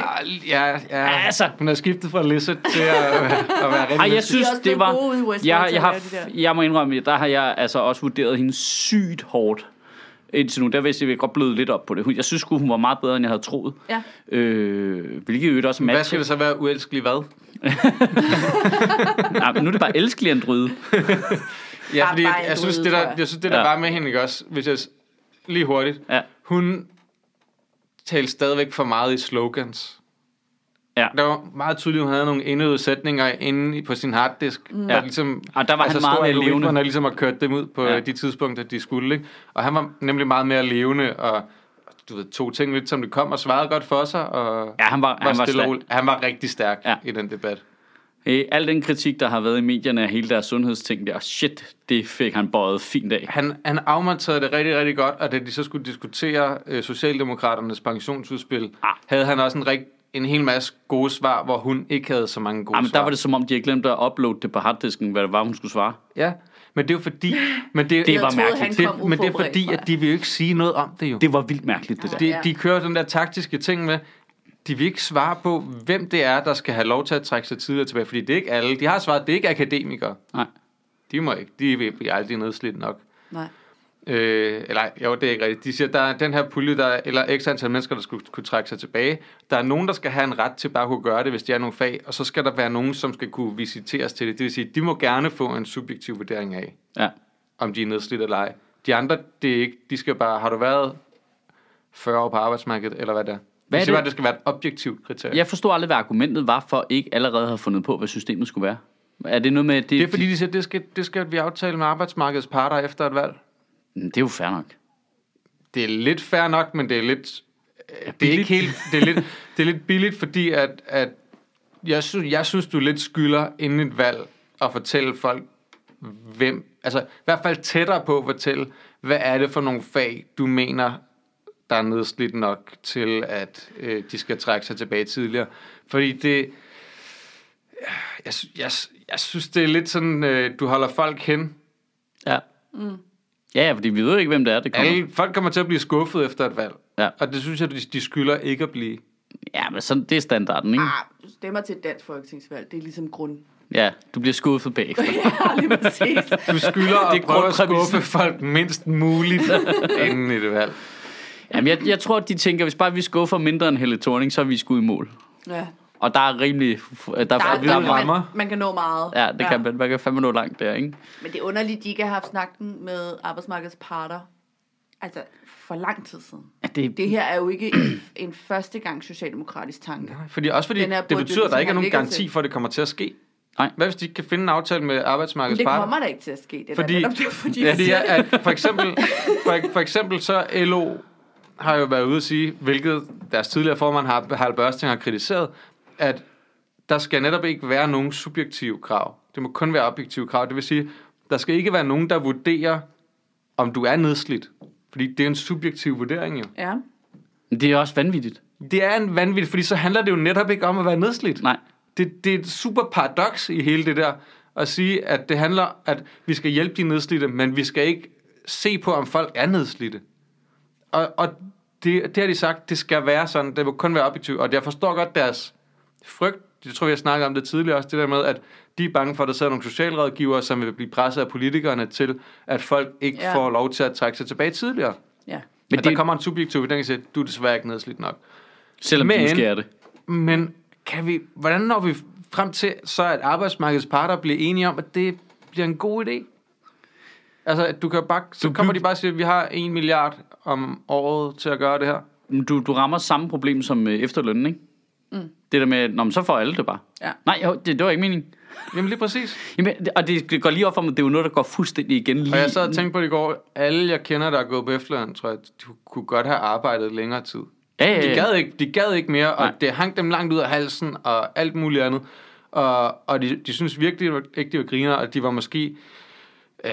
Ja, ja, ja. Altså. Hun har skiftet fra Lizard til at, at være rigtig Ej, jeg synes, også det var... gode i Westworld jeg, jeg, at har, de jeg må indrømme, der har jeg altså også vurderet hende sygt hårdt. Indtil nu, der vil jeg godt bløde lidt op på det. Hun- Jeg synes hun var meget bedre, end jeg havde troet. Ja. Øh, hvilket jo også Hvad matcher. skal det så være uelskelig hvad? Nej, men nu er det bare elskelig androide. Ja, fordi bare jeg synes, det der, jeg. jeg synes, det der Ja. var med hende, ikke også? Hvis jeg lige hurtigt. Ja. Hun talte stadigvæk for meget i slogans. Ja. Der var meget tydeligt, at hun havde nogle indøvede sætninger inde i- på sin harddisk. Mm. Ja. Der ligesom, Og der var han meget mere levende. og ligesom har kørt dem ud på ja. de tidspunkter, de skulle. Ikke? Og han var nemlig meget mere levende, og du ved, to ting lidt som det kom, og svarede godt for sig, og Ja, han var, han var stille og stærk. Han var rigtig stærk ja. i den debat. Øh, al den kritik, der har været i medierne af hele deres sundhedsting der, shit, det fik han bøjet fint af. Han, han afmonterede det rigtig, rigtig godt, og da de så skulle diskutere øh, Socialdemokraternes pensionsudspil, Ah. havde han også en, rigt, en hel masse gode svar, hvor hun ikke havde så mange gode Jamen, svar. der var det som om, de havde glemt at uploade det på harddisken, hvad det var, hun skulle svare. Ja, men det er jo fordi... Men det, Det var troede, mærkeligt. det, men det er fordi, at de vil jo ikke sige noget om det jo. Det var vildt mærkeligt, det der. De, de kører den der taktiske ting med, de vil ikke svare på, hvem det er, der skal have lov til at trække sig tidligere tilbage, fordi det er ikke alle. De har svaret, det er ikke akademikere. Nej. De må ikke. De vil blive aldrig nedslidt nok. Nej. Øh, eller jo, det er ikke rigtigt. De siger, der er den her pulje, der er, eller ekstra antal mennesker, der skulle kunne trække sig tilbage. Der er nogen, der skal have en ret til bare at kunne gøre det, hvis de er nogle fag, og så skal der være nogen, som skal kunne visiteres til det. Det vil sige, de må gerne få en subjektiv vurdering af, Ja. om de er nedslidt eller ej. De andre, det er ikke, de skal bare, har du været 40 år på arbejdsmarkedet, eller hvad det er? Hvad er siger bare, det? det skal være et objektivt kriterie. Jeg forstod aldrig, hvad argumentet var for ikke allerede at have fundet på, hvad systemet skulle være. Er det noget med, det, Det er fordi, de siger, det skal, det skal vi aftale med arbejdsmarkedets parter efter et valg. Mm, Det er jo fair nok. Det er lidt fair nok, men det er lidt... øh, Det er ikke helt... Det er lidt, det er lidt billigt, fordi at, at jeg, synes, jeg synes, du lidt skylder inden et valg at fortælle folk, hvem... Altså, i hvert fald tættere på at fortælle, hvad er det for nogle fag, du mener, der er nedslidt nok til, at øh, de skal trække sig tilbage tidligere. Fordi det... Jeg, jeg, jeg synes, det er lidt sådan, øh, du holder folk hen. Ja. Mm. Ja, fordi vi ved jo ikke, hvem det er, det kommer. Alle, folk kommer til at blive skuffet efter et valg. Ja. Og det synes jeg, de, de skylder ikke at blive. Ja, men sådan, det er standarden, ikke? Ah, du stemmer til et dansk folketingsvalg. Det er ligesom grund. Ja, du bliver skuffet bagefter. ja, lige præcis. Du skylder at Det er prøve at skuffe folk mindst muligt inden et valg. Jamen, jeg, jeg tror, at de tænker, hvis bare vi skuffer mindre end Helle Thorning, så er vi sgu i mål. Ja. Og der er rimelig... Der, der, Der, der, er, der, der, der, rammer. man, man kan nå meget. ja, det kan man. Man kan fandme nå langt der, ikke? Men det er underligt, de ikke har haft snakken med arbejdsmarkedets parter. Altså, for lang tid siden. Ja, det, Det her er jo ikke en, en første gang socialdemokratisk tanke. Fordi, også fordi det betyder, at der ligesom ikke er nogen garanti til. for, at det kommer til at ske. Nej. Hvad hvis de ikke kan finde en aftale med arbejdsmarkedets det parter? kommer der ikke til at ske. Det Fordi- fordi, netop derfor, de Ja, det er, at for eksempel, for, for eksempel så LO har jo været ude at sige, hvilket deres tidligere formand har, Harald Børsting har kritiseret, at der skal netop ikke være nogen subjektive krav. Det må kun være objektive krav. Det vil sige, der skal ikke være nogen, der vurderer, om du er nedslidt. Fordi det er en subjektiv vurdering jo. Ja. det er også vanvittigt. Det er en vanvittig, fordi så handler det jo netop ikke om at være nedslidt. Nej. Det, det er et super paradoks i hele det der, at sige, at det handler, at vi skal hjælpe de nedslidte, men vi skal ikke se på, om folk er nedslidte. Og, og det, det har de sagt, det skal være sådan, det må kun være objektivt, og jeg forstår godt deres frygt, jeg tror, jeg snakkede om det tidligere også, det der med, at de er bange for, at der sidder nogle socialrådgivere, som vil blive presset af politikerne til, at folk ikke Ja. får lov til at trække sig tilbage tidligere. Ja. Men at der det, kommer en subjektiv vurdering og siger, du er desværre ikke nedslidt nok. selvom de Men- måske er det. Men kan vi, hvordan når vi frem til, så at arbejdsmarkedets parter bliver enige om, at det bliver en god idé? Altså, at du kan bare, så Du- kommer de bare og siger, at vi har en milliard om året til at gøre det her. Men Du, du rammer samme problem som øh, efterlønnen, ikke? Mm. Det der med, Nå, men så får alle det bare. Ja. Nej, jo, det, det var ikke meningen. Jamen lige præcis. Jamen, og det, det går lige op for mig, det er jo noget, der går fuldstændig igen lige. Og jeg sad og tænkte på det i går, alle jeg kender, der er gået på efterløn, tror jeg, de kunne godt have arbejdet længere tid. ja, ja, De ja. gad ikke, de gad ikke mere, og Nej. det hang dem langt ud af halsen, og alt muligt andet. Og, og de, de synes virkelig det var- ikke, de var griner, og de var måske... Øh,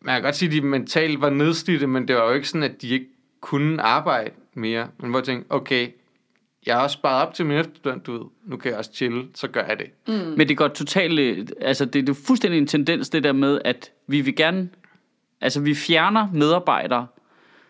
man kan godt sige, at de mentalt var nedslidte, men det var jo ikke sådan, at de ikke kunne arbejde mere. Men hvor jeg tænkte, okay, jeg har også sparet op til min efterløn, du ved. Nu kan jeg også chille, så gør jeg det. Mm. Men det går totalt... øh, Altså, det, det er fuldstændig en tendens, det der med, at vi vil gerne... Altså, vi fjerner medarbejdere,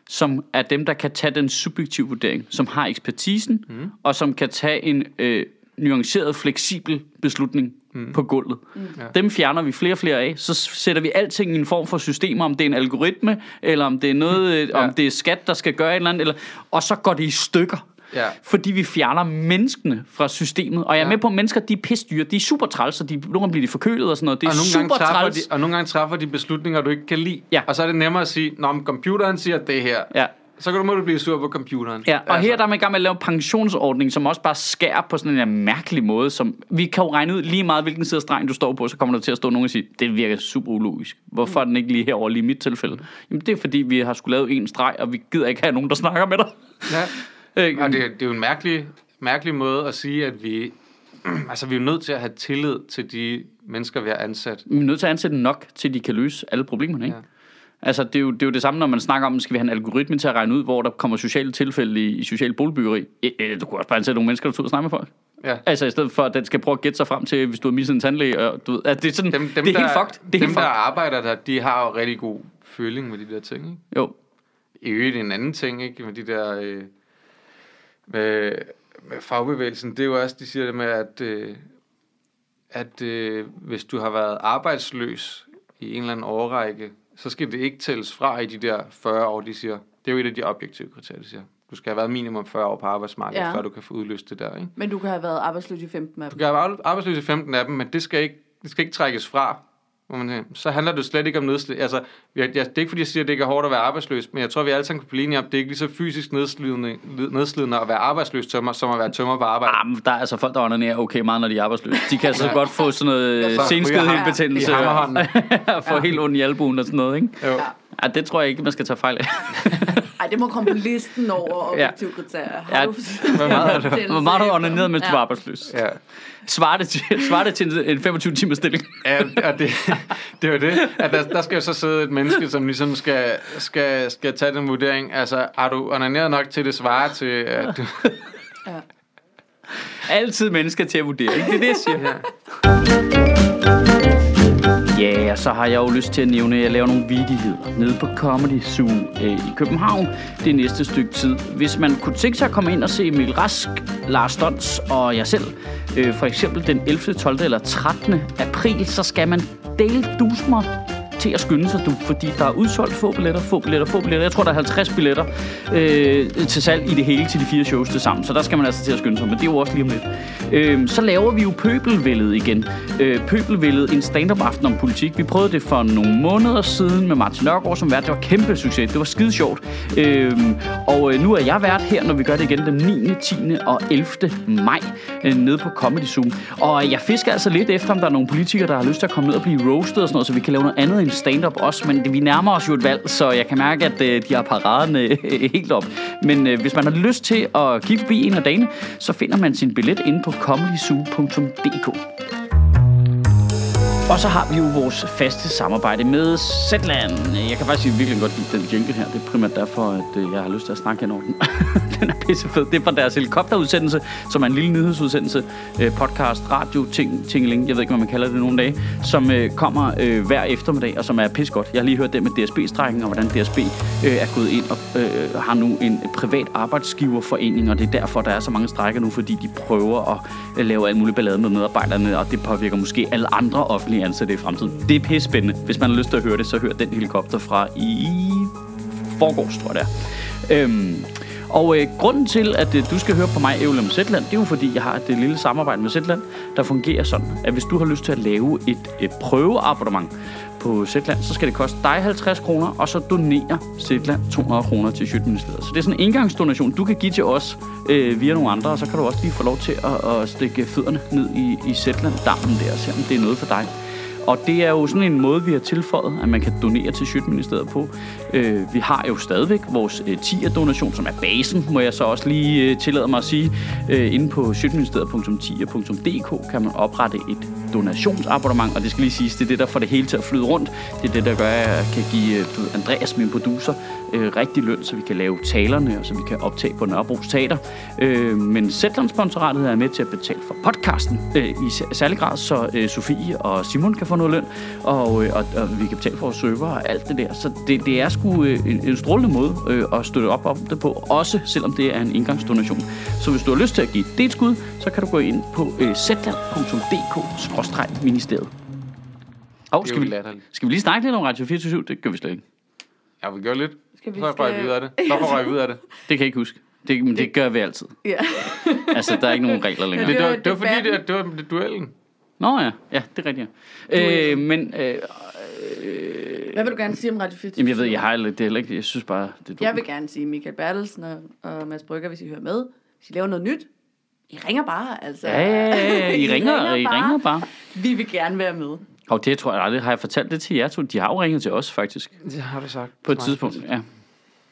som er dem, der kan tage den subjektive vurdering, som har ekspertisen, mm. og som kan tage en øh, nuanceret, fleksibel beslutning mm. på gulvet. Mm. Ja. Dem fjerner vi flere og flere af. Så sætter vi alting i en form for systemer, om det er en algoritme, eller om det er noget, øh, Ja. om det er skat, der skal gøre et eller andet, eller, og så går det i stykker. Ja. Fordi vi fjerner menneskene fra systemet. Og jeg er Ja. med på, at mennesker, de er pisdyre. De er super træls, og de, nogle gange bliver de forkølet og sådan noget. Det er og nogle, super gange træls. de, og nogle gange træffer de beslutninger, du ikke kan lide. Ja. Og så er det nemmere at sige, når computeren siger det her, Ja. så kan du må du blive sur på computeren. Ja, og Altså. her der er man i gang med at lave en pensionsordning, som også bare skærer på sådan en mærkelig måde, som vi kan jo regne ud lige meget, hvilken side af stregen du står på, så kommer der til at stå nogen og sige, det virker super ulogisk. Hvorfor er den ikke lige herover lige i mit tilfælde? Jamen det er fordi, vi har skulle lave en streg, og vi gider ikke have nogen, der snakker med dig. Ja. Ikke? Og det, det er jo en mærkelig, mærkelig måde at sige, at vi, altså, vi er nødt til at have tillid til de mennesker, vi har ansat. Vi er nødt til at ansætte nok, til de kan løse alle problemerne, ikke? Ja. Altså, det er, jo, det er jo det samme, når man snakker om, skal vi have en algoritme til at regne ud, hvor der kommer sociale tilfælde i, i social boligbyggeri. Eh, eh, Du kunne også bare ansætte nogle mennesker, der tog og snakke med folk. Ja. Altså, i stedet for, at den skal prøve at gætte sig frem til, hvis du har misset en tandlæge. Og, du ved, at det er, sådan, Dem, dem, det er der, helt fucked. Det er dem, helt der fucked. arbejder der, de har jo rigtig god føling med de der ting. Ikke? Jo. I øvrigt en anden ting, ikke? med de der... Øh, med, med fagbevægelsen, det er jo også, de siger det med, at, øh, at øh, hvis du har været arbejdsløs i en eller anden årrække, så skal det ikke tælles fra i de der 40 år, de siger. Det er jo et af de objektive kriterier, de siger. Du skal have været minimum 40 år på arbejdsmarkedet, Ja. før du kan få udløst det der. Ikke? Men du kan have været arbejdsløs i 15 af Du dem. kan have været arbejdsløs i 15 af dem, men det skal ikke, det skal ikke trækkes fra Hvor man så handler det slet ikke om nedslidning. Altså, jeg, det er ikke fordi, jeg siger, at det ikke er hårdt at være arbejdsløs, men jeg tror, vi alle sammen kan blive enige om, at det er ikke lige så fysisk nedslidende, nedslidende at være arbejdsløs tømmer, som at være tømmer på arbejde. Ah, men der er altså folk, der onanerer okay meget, når de er arbejdsløse. De kan så godt få sådan noget så senskødhedbetændelse. I hammerhånden. og få helt ondt i albuen og sådan noget, ikke? Jo. Ja. Ja, det tror jeg ikke, man skal tage fejl af. Ej, det må komme på listen over objektive kriterier. Har Ja, du- Hvor meget, hvor meget har du onaneret, mens du var Ja. arbejdsløs? Ja. Svarer det til, svarer det til en 25 timers stilling? Ja, og det, det er jo det, at der, der skal jo så sidde et menneske, som ligesom skal, skal, skal tage den vurdering. Altså, har du onaneret nok til det svarer til, at du... Altid mennesker til at vurdere, ikke? Det er det, jeg siger. Ja. Ja, og så har jeg jo lyst til at nævne, at jeg laver nogle vidigheder nede på Comedy Zoo øh, i København det næste stykke tid. Hvis man kunne tænke sig at komme ind og se Emil Rask, Lars Dons og jeg selv, øh, for eksempel den 11., 12. eller 13. april, så skal man dele dus mig til at skynde sig, du, fordi der er udsolgt få billetter, få billetter, få billetter. Jeg tror, der er 50 billetter øh, til salg i det hele til de fire shows til sammen, så der skal man altså til at skynde sig, men det er jo også lige om lidt. Øh, så laver vi jo Pøbelvældet igen. Øh, Pøbelvældet, en stand-up aften om politik. Vi prøvede det for nogle måneder siden med Martin Nørgaard som vært. Det var kæmpe succes. Det var skide sjovt. Øh, og øh, nu er jeg vært her, når vi gør det igen den 9., 10. og 11. maj øh, nede på Comedy Zoom. Og jeg fisker altså lidt efter, om der er nogle politikere, der har lyst til at komme ned og blive roasted og sådan noget, så vi kan lave noget andet end stand-up også. Men vi nærmer os jo et valg, så jeg kan mærke, at øh, de har paraden øh, helt op. Men øh, hvis man har lyst til at kigge forbi en af dagene, så finder man sin billet inde på comedyzoo.dk. Og så har vi jo vores faste samarbejde med Zetland. Jeg kan faktisk virkelig godt lide den jingle her. Det er primært derfor, at øh, jeg har lyst til at snakke hen over den. den er pissefed. Det er fra deres helikopterudsendelse, som er en lille nyhedsudsendelse, øh, podcast, radio, ting, tingeling, jeg ved ikke, hvad man kalder det nogle dage, som øh, kommer hver eftermiddag, og som er pissegodt. Jeg har lige hørt det med DSB-strækken, og hvordan DSB er gået ind og har nu en privat arbejdsgiverforening, og det er derfor, der er så mange strækker nu, fordi de prøver at lave alt muligt ballade med medarbejderne, og det påvirker måske alle andre offentlige ansatte i fremtiden. Det er pisse spændende. Hvis man har lyst til at høre det, så hør den helikopter fra i forgårs, tror jeg det er. Øhm, og øh, grunden til, at øh, du skal høre på mig, Evelyn Zetland, det er jo fordi, jeg har et øh, lille samarbejde med Zetland, der fungerer sådan, at hvis du har lyst til at lave et, et prøveabonnement på Zetland, så skal det koste dig 50 kroner, og så donerer Zetland 200 kroner til Sjøtministeriet. Så det er sådan en engangsdonation, du kan give til os øh, via nogle andre, og så kan du også lige få lov til at, at stikke fødderne ned i, i Zetland-dammen der, og se om det er noget for dig. Og det er jo sådan en måde, vi har tilføjet, at man kan donere til Sjøtministeriet på. Øh, vi har jo stadigvæk vores øh, TIA-donation, som er basen, må jeg så også lige øh, tillade mig at sige. Øh, inde på sjøtministeriet.10.dk kan man oprette et donationsabonnement, og det skal lige siges, det er det, der får det hele til at flyde rundt. Det er det, der gør, at jeg kan give øh, Andreas, min producer, øh, rigtig løn, så vi kan lave talerne, og så vi kan optage på Nørrebro Teater. Øh, men Zetland-sponsoratet er med til at betale for podcasten øh, i sær- særlig grad, så øh, Sofie og Simon kan få noget løn, og, øh, og, og vi kan betale for vores server og alt det der. Så det, det er sgu øh, en, en strålende måde øh, at støtte op om det på, også selvom det er en indgangsdonation. Så hvis du har lyst til at give det et skud, så kan du gå ind på øh, zetland.dk-ministeriet. Og skal vi, skal vi lige snakke lidt om Radio 24 Det gør vi slet ikke. Ja, vi gør lidt. Skal vi Så røg vi ud af det. Så røg vi ud af det. Det kan jeg ikke huske. Det, men det gør vi altid. Ja. Altså, der er ikke nogen regler længere. Det var, var det var fordi, det, det var det duellen. Nå ja, ja, det er rigtigt. ja. Øh, men øh, Hvad vil du gerne sige om Radio 24? jamen, jeg ved, jeg har det er heller ikke, jeg synes bare, det er dumt. Jeg vil gerne sige Michael Bertelsen og, og Mads Brygger, hvis I hører med. Hvis I laver noget nyt, I ringer bare, altså. Ja, ja, ja, ja, I ringer, I ringer bare. Vi vil gerne være med. Og det tror jeg aldrig, har jeg fortalt det til jer to. De har jo ringet til os, faktisk. Det har du sagt. På et tidspunkt, ja.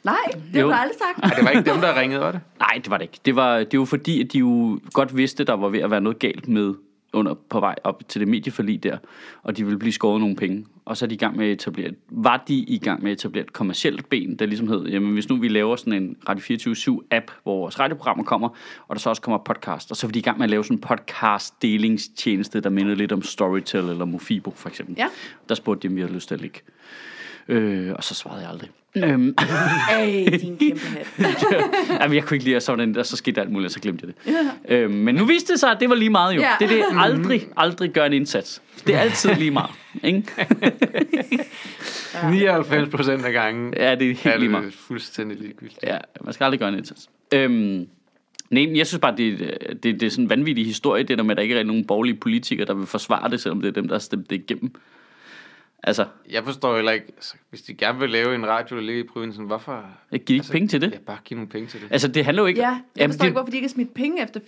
Nej, det Jo. har du aldrig sagt. Nej, det var ikke dem, der ringede, var det? Nej, det var det ikke. Det var, det var fordi, at de jo godt vidste, der var ved at være noget galt med under på vej op til det medieforlig der, og de ville blive skåret nogle penge. Og så er de i gang med at etablere, var de i gang med at etablere et kommercielt ben, der ligesom hed, jamen hvis nu vi laver sådan en Radio 24 app, hvor vores radioprogrammer kommer, og der så også kommer podcast, og så var de i gang med at lave sådan en podcast delingstjeneste, der minder lidt om Storytel eller Mofibo for eksempel. Ja. Der spurgte de, om vi havde lyst til at ligge. Øh, og så svarede jeg aldrig. Øhm, Ej, din kæmpe hat. Jamen, jeg kunne ikke lide at sådan, og så skete alt muligt, og så glemte jeg det. Ja. Øhm, men nu viste det sig, at det var lige meget jo. Ja. Det er det, aldrig, aldrig gør en indsats. Det er altid lige meget. Ikke? 99 procent af gangen Ja, det er helt er lige meget. fuldstændig ligegyldigt. Ja, man skal aldrig gøre en indsats. Øhm, nej, jeg synes bare, det, det, det er sådan en vanvittig historie, det der med, at der ikke er nogen borgerlige politikere, der vil forsvare det, selvom det er dem, der har stemt det igennem. Altså, Jeg forstår heller ikke, altså, hvis de gerne vil lave en radio, der ligger i provinsen, hvorfor... jeg giver ikke altså, penge til det. Ja, bare give nogle penge til det. Altså, det handler jo ikke... Ja, jeg Jamen, forstår det, ikke, hvorfor de ikke har smidt penge efter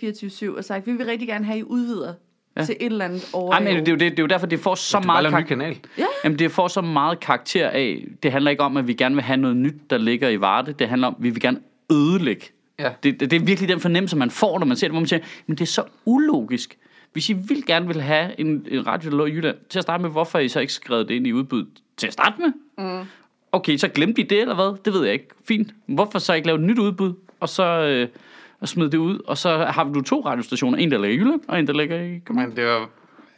24-7 og sagt, vi vil rigtig gerne have, at I udvider Ja. ja. til et eller andet over Ej, i men år." det, er jo det, det er jo derfor, det får så bare meget... lave en ny Kar- kanal. Jamen, det får så meget karakter af... Det handler ikke om, at vi gerne vil have noget nyt, der ligger i Varde. Det handler om, at vi vil gerne ødelægge. Ja. Det, det, det er virkelig den fornemmelse, man får, når man ser det, hvor man siger, men det er så ulogisk. Hvis I vil gerne vil have en, en radio, der lå i Jylland, til at starte med, hvorfor har I så ikke skrevet det ind i udbuddet til at starte med? Mm. Okay, så glemte I det, eller hvad? Det ved jeg ikke. Fint. Hvorfor så ikke lave et nyt udbud, og så øh, og smide det ud? Og så har du to radiostationer. En, der ligger i Jylland, og en, der ligger i København. Men det var...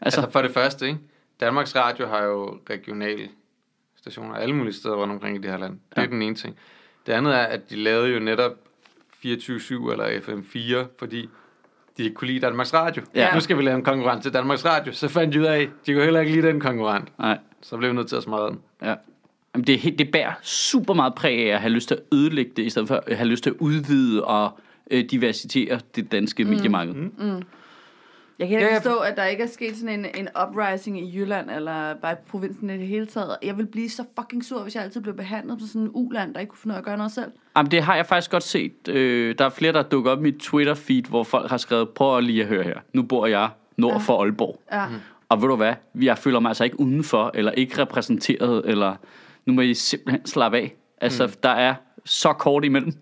Altså, altså for det første, ikke? Danmarks Radio har jo regionale stationer alle mulige steder rundt omkring i det her land. Det er Ja. den ene ting. Det andet er, at de lavede jo netop 24-7 eller FM4, fordi de ikke kunne lide Danmarks Radio. Ja. Nu skal vi lave en konkurrent til Danmarks Radio. Så fandt de ud af, de kunne heller ikke lide den konkurrent. Nej. Så blev vi nødt til at smadre den. Ja. Jamen, det, er helt- det bærer super meget præg af at have lyst til at ødelægge det, i stedet for at have lyst til at udvide og øh, diversitere det danske mm. mediemarked. Mm. Jeg kan ikke Ja, ja. forstå, at der ikke er sket sådan en, en uprising i Jylland, eller bare i provinsen i det hele taget. Jeg vil blive så fucking sur, hvis jeg altid blev behandlet som sådan en uland, der ikke kunne finde ud af at gøre noget selv. Jamen, det har jeg faktisk godt set. Øh, der er flere, der dukker op i mit Twitter-feed, hvor folk har skrevet, prøv lige at høre her. Nu bor jeg nord for Aalborg. Ja. Mhm. Og ved du hvad? Jeg føler mig altså ikke udenfor, eller ikke repræsenteret, eller nu må I simpelthen slappe af. Altså, mm. der er så kort imellem.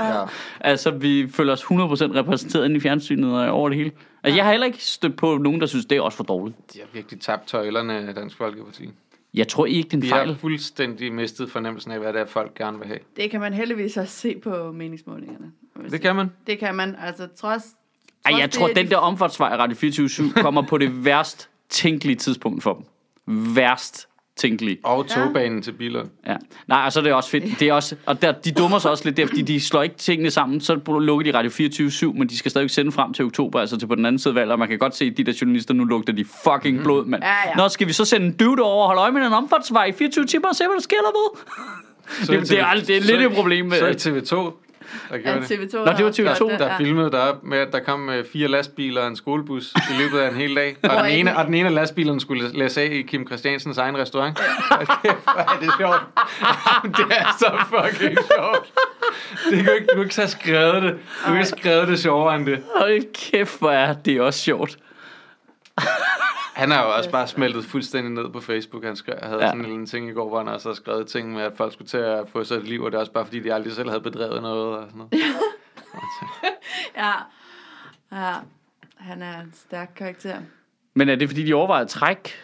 Ja. altså, vi føler os 100% repræsenteret inde i fjernsynet og over det hele. Altså, jeg har heller ikke stødt på nogen, der synes, det er også for dårligt. De har virkelig tabt tøjlerne af Dansk Folkeparti. Jeg tror ikke, det er en Vi fejl. har fuldstændig mistet fornemmelsen af, hvad det er, folk gerne vil have. Det kan man heldigvis også se på meningsmålingerne. Det kan man. Det kan man, altså trods... Ej, jeg tror, det, den de- der omfartsvej af Radio 24 kommer på det værst tænkelige tidspunkt for dem. Værst tænkelige. Og togbanen til Billund. Ja. Nej, og så er det også fedt. Det er også, og der, de dummer sig også lidt der, fordi de slår ikke tingene sammen. Så lukker de Radio 24 men de skal stadig sende frem til oktober, altså til på den anden side af valget. Og man kan godt se, at de der journalister, nu lugter de fucking blod, mand. Ja, ja. Nå, skal vi så sende en dude over og holde øje med den omfartsvej i 24 timer og se, hvad der sker derude? Så Det, det, er, det er lidt et problem med... Så det TV2, der Ja, gjorde det. TV2 Nå, det var TV2, Der, der filmede der med, at der kom øh, fire lastbiler og en skolebus i løbet af en hel dag. Og den, ene, og den ene af lastbilerne skulle læse af i Kim Christiansens egen restaurant. Hvor er det sjovt. det er så fucking sjovt. Det kan du, ikke, du kan ikke have skrevet det. Du kan ikke have skrevet det sjovere end det. Hold kæft, hvor er det også sjovt. Han har jo også bare smeltet fuldstændig ned på Facebook. Han skrev, havde Ja. sådan en lille ting i går, hvor han også har skrevet ting med, at folk skulle til at få sig et liv, og det er også bare fordi, de aldrig selv havde bedrevet noget. Og sådan noget. Ja. ja. Han er en stærk karakter. Men er det, fordi de overvejer at trække